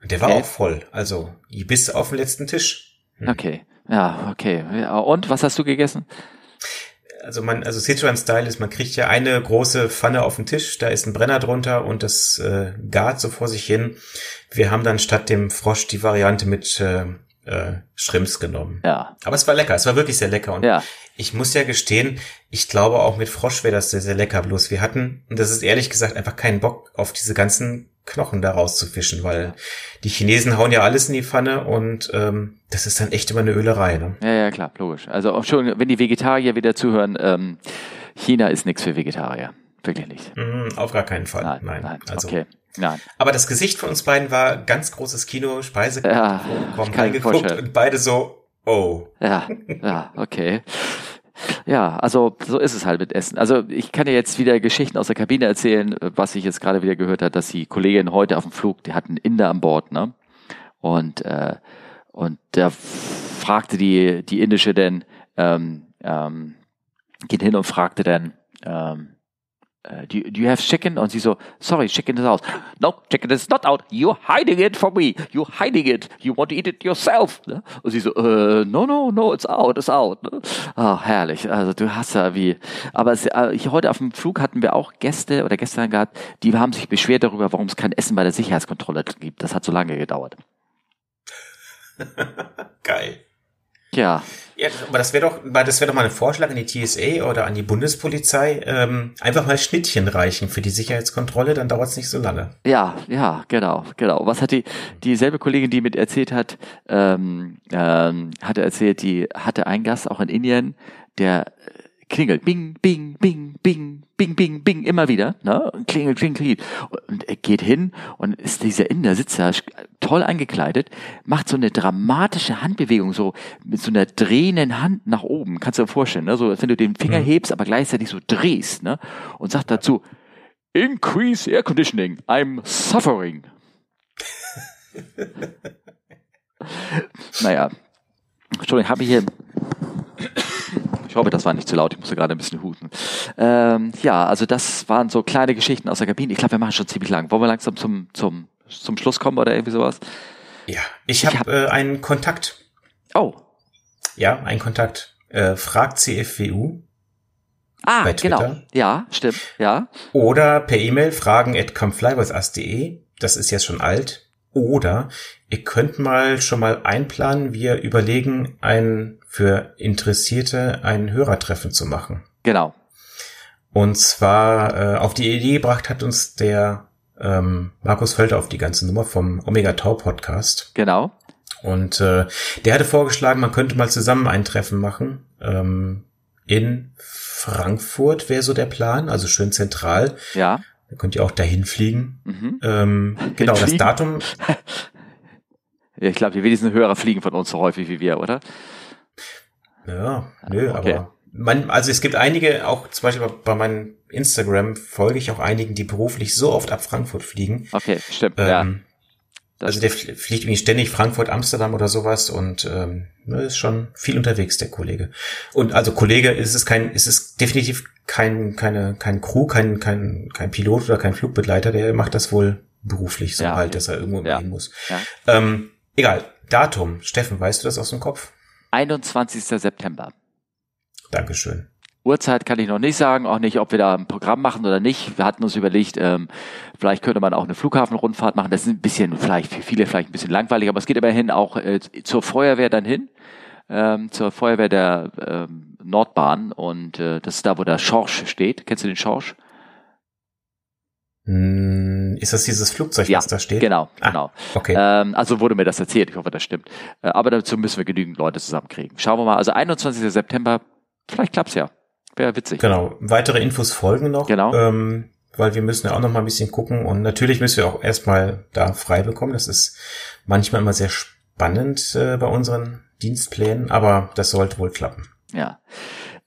Der war äh? auch voll. Also, bis auf den letzten Tisch. Hm. Okay. Ja, okay. Und was hast du gegessen? Also man, also Sichuan Style ist, man kriegt ja eine große Pfanne auf den Tisch, da ist ein Brenner drunter und das äh, gart so vor sich hin. Wir haben dann statt dem Frosch die Variante mit äh, äh, Shrimps genommen. Ja. Aber es war lecker, es war wirklich sehr lecker. Und ja. ich muss ja gestehen, ich glaube auch mit Frosch wäre das sehr, sehr lecker. Bloß wir hatten, und das ist ehrlich gesagt einfach keinen Bock auf diese ganzen Knochen da rauszufischen, weil die Chinesen hauen ja alles in die Pfanne und ähm, das ist dann echt immer eine Ölerei. Ne? Ja, ja, klar, logisch. Also auch schon, wenn die Vegetarier wieder zuhören, ähm, China ist nichts für Vegetarier. Wirklich nicht. Mm, auf gar keinen Fall. Nein, nein. nein. Also, okay. Nein. Aber das Gesicht von uns beiden war ganz großes Kino, Speise, ja, reingeguckt und beide so, oh. Ja, ja, okay. Ja, also so ist es halt mit Essen. Also ich kann dir jetzt wieder Geschichten aus der Kabine erzählen, was ich jetzt gerade wieder gehört habe, dass die Kollegin heute auf dem Flug, die hatten Inder an Bord, ne? Und äh, und da fragte die die indische denn ähm, ähm, geht hin und fragte dann ähm, uh, do, do you have chicken? Und sie so, sorry, chicken is out. No, chicken is not out. You're hiding it from me. You're hiding it. You want to eat it yourself. Ne? Und sie so, uh, no, no, no, it's out, it's out. Ne? Oh, herrlich. Also du hast ja wie, aber es, äh, heute auf dem Flug hatten wir auch Gäste oder gestern gehabt, die haben sich beschwert darüber, warum es kein Essen bei der Sicherheitskontrolle gibt. Das hat so lange gedauert. Geil. Ja. Ja, aber das wäre doch, das wäre doch mal ein Vorschlag an die TSA oder an die Bundespolizei, ähm, einfach mal Schnittchen reichen für die Sicherheitskontrolle, dann dauert es nicht so lange. Ja, ja, genau, genau. Was hat die dieselbe Kollegin, die mit erzählt hat, ähm, ähm, hatte erzählt, die hatte einen Gast auch in Indien, der klingelt, bing, bing, bing, bing, bing, bing, bing, immer wieder, ne? Klingelt, klingelt, klingelt. Und er geht hin und ist dieser Inder sitzt da toll eingekleidet, macht so eine dramatische Handbewegung, so mit so einer drehenden Hand nach oben. Kannst du dir vorstellen, ne? So, als wenn du den Finger hebst, aber gleichzeitig so drehst, ne? Und sagt dazu, Increase Air Conditioning, I'm suffering. naja. Entschuldigung, habe ich hier ich hoffe, das war nicht zu laut. Ich musste gerade ein bisschen husten. Ähm, ja, also das waren so kleine Geschichten aus der Kabine. Ich glaube, wir machen schon ziemlich lang. Wollen wir langsam zum, zum, zum Schluss kommen oder irgendwie sowas? Ja, ich, habe hab, äh, einen Kontakt. Oh. Ja, einen Kontakt. Äh, fragt CFWU. Ah, genau. Ja, stimmt. Ja. Oder per E-Mail fragen at comeflywithus.de. Das ist jetzt schon alt. Oder ihr könnt mal schon mal einplanen, wir überlegen, ein für Interessierte ein Hörertreffen zu machen. Genau. Und zwar äh, auf die Idee gebracht hat uns der ähm, Markus Völter auf die ganze Nummer vom Omega Tau Podcast. Genau. Und äh, der hatte vorgeschlagen, man könnte mal zusammen ein Treffen machen. Ähm, in Frankfurt wäre so der Plan, also schön zentral. Ja. Da könnt ihr auch dahin fliegen. Mhm. Ähm, genau, das Datum. ja, ich glaube, die wenigsten Hörer fliegen von uns so häufig wie wir, oder? Ja, nö, okay. aber man, also es gibt einige, auch zum Beispiel bei meinem Instagram folge ich auch einigen, die beruflich so oft ab Frankfurt fliegen. Okay, stimmt, ähm, ja. also der fliegt irgendwie ständig Frankfurt, Amsterdam oder sowas und ähm, ne, ist schon viel unterwegs, der Kollege. Und also Kollege ist es kein, ist es definitiv kein, keine, kein Crew, kein, kein, kein Pilot oder kein Flugbegleiter, der macht das wohl beruflich so Ja. halt, dass er irgendwo Ja. hin muss. Ja. Ähm, egal. Datum. Steffen, weißt du das aus dem Kopf? 21. September. Dankeschön. Uhrzeit kann ich noch nicht sagen, auch nicht, ob wir da ein Programm machen oder nicht. Wir hatten uns überlegt, ähm, vielleicht könnte man auch eine Flughafenrundfahrt machen. Das ist ein bisschen, vielleicht für viele vielleicht ein bisschen langweilig, aber es geht immerhin auch äh, zur Feuerwehr dann hin, ähm, zur Feuerwehr der ähm, Nordbahn und äh, das ist da, wo der Schorsch steht. Kennst du den Schorsch? Ist das dieses Flugzeug, Ja, was da steht? Genau, Ah, genau. Okay. Ähm, also wurde mir das erzählt, ich hoffe, das stimmt. Äh, aber dazu müssen wir genügend Leute zusammenkriegen. Schauen wir mal, also 21. September, vielleicht klappt's ja. Wäre witzig. Genau. Weitere Infos folgen noch. Genau. Ähm, weil wir müssen ja auch noch mal ein bisschen gucken und natürlich müssen wir auch erstmal da frei bekommen. Das ist manchmal immer sehr spannend äh, bei unseren Dienstplänen, aber das sollte wohl klappen. Ja.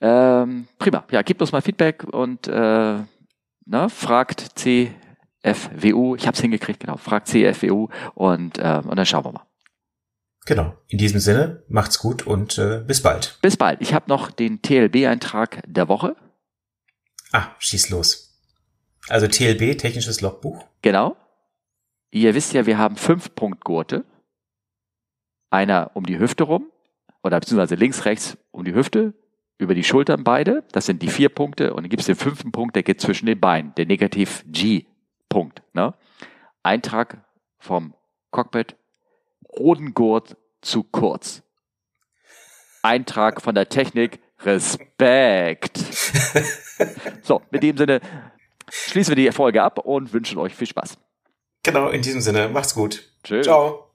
Ähm, prima. Ja, gebt uns mal Feedback und äh, ne, fragt CFWU. Ich hab's hingekriegt, genau. Fragt CFWU und, äh, und dann schauen wir mal. Genau. In diesem Sinne, macht's gut und äh, bis bald. Bis bald. Ich habe noch den TLB-Eintrag der Woche. Ah, schieß los. Also TLB, technisches Logbuch. Genau. Ihr wisst ja, wir haben fünf Punktgurte. Einer um die Hüfte rum, oder beziehungsweise links, rechts um die Hüfte, über die Schultern beide. Das sind die vier Punkte. Und dann gibt es den fünften Punkt, der geht zwischen den Beinen, der Negativ G-Punkt. Ne? Eintrag vom Cockpit, Rodengurt zu kurz. Eintrag von der Technik, Respekt. So, mit dem Sinne schließen wir die Folge ab und wünschen euch viel Spaß. Genau, in diesem Sinne, macht's gut. Tschüss. Ciao.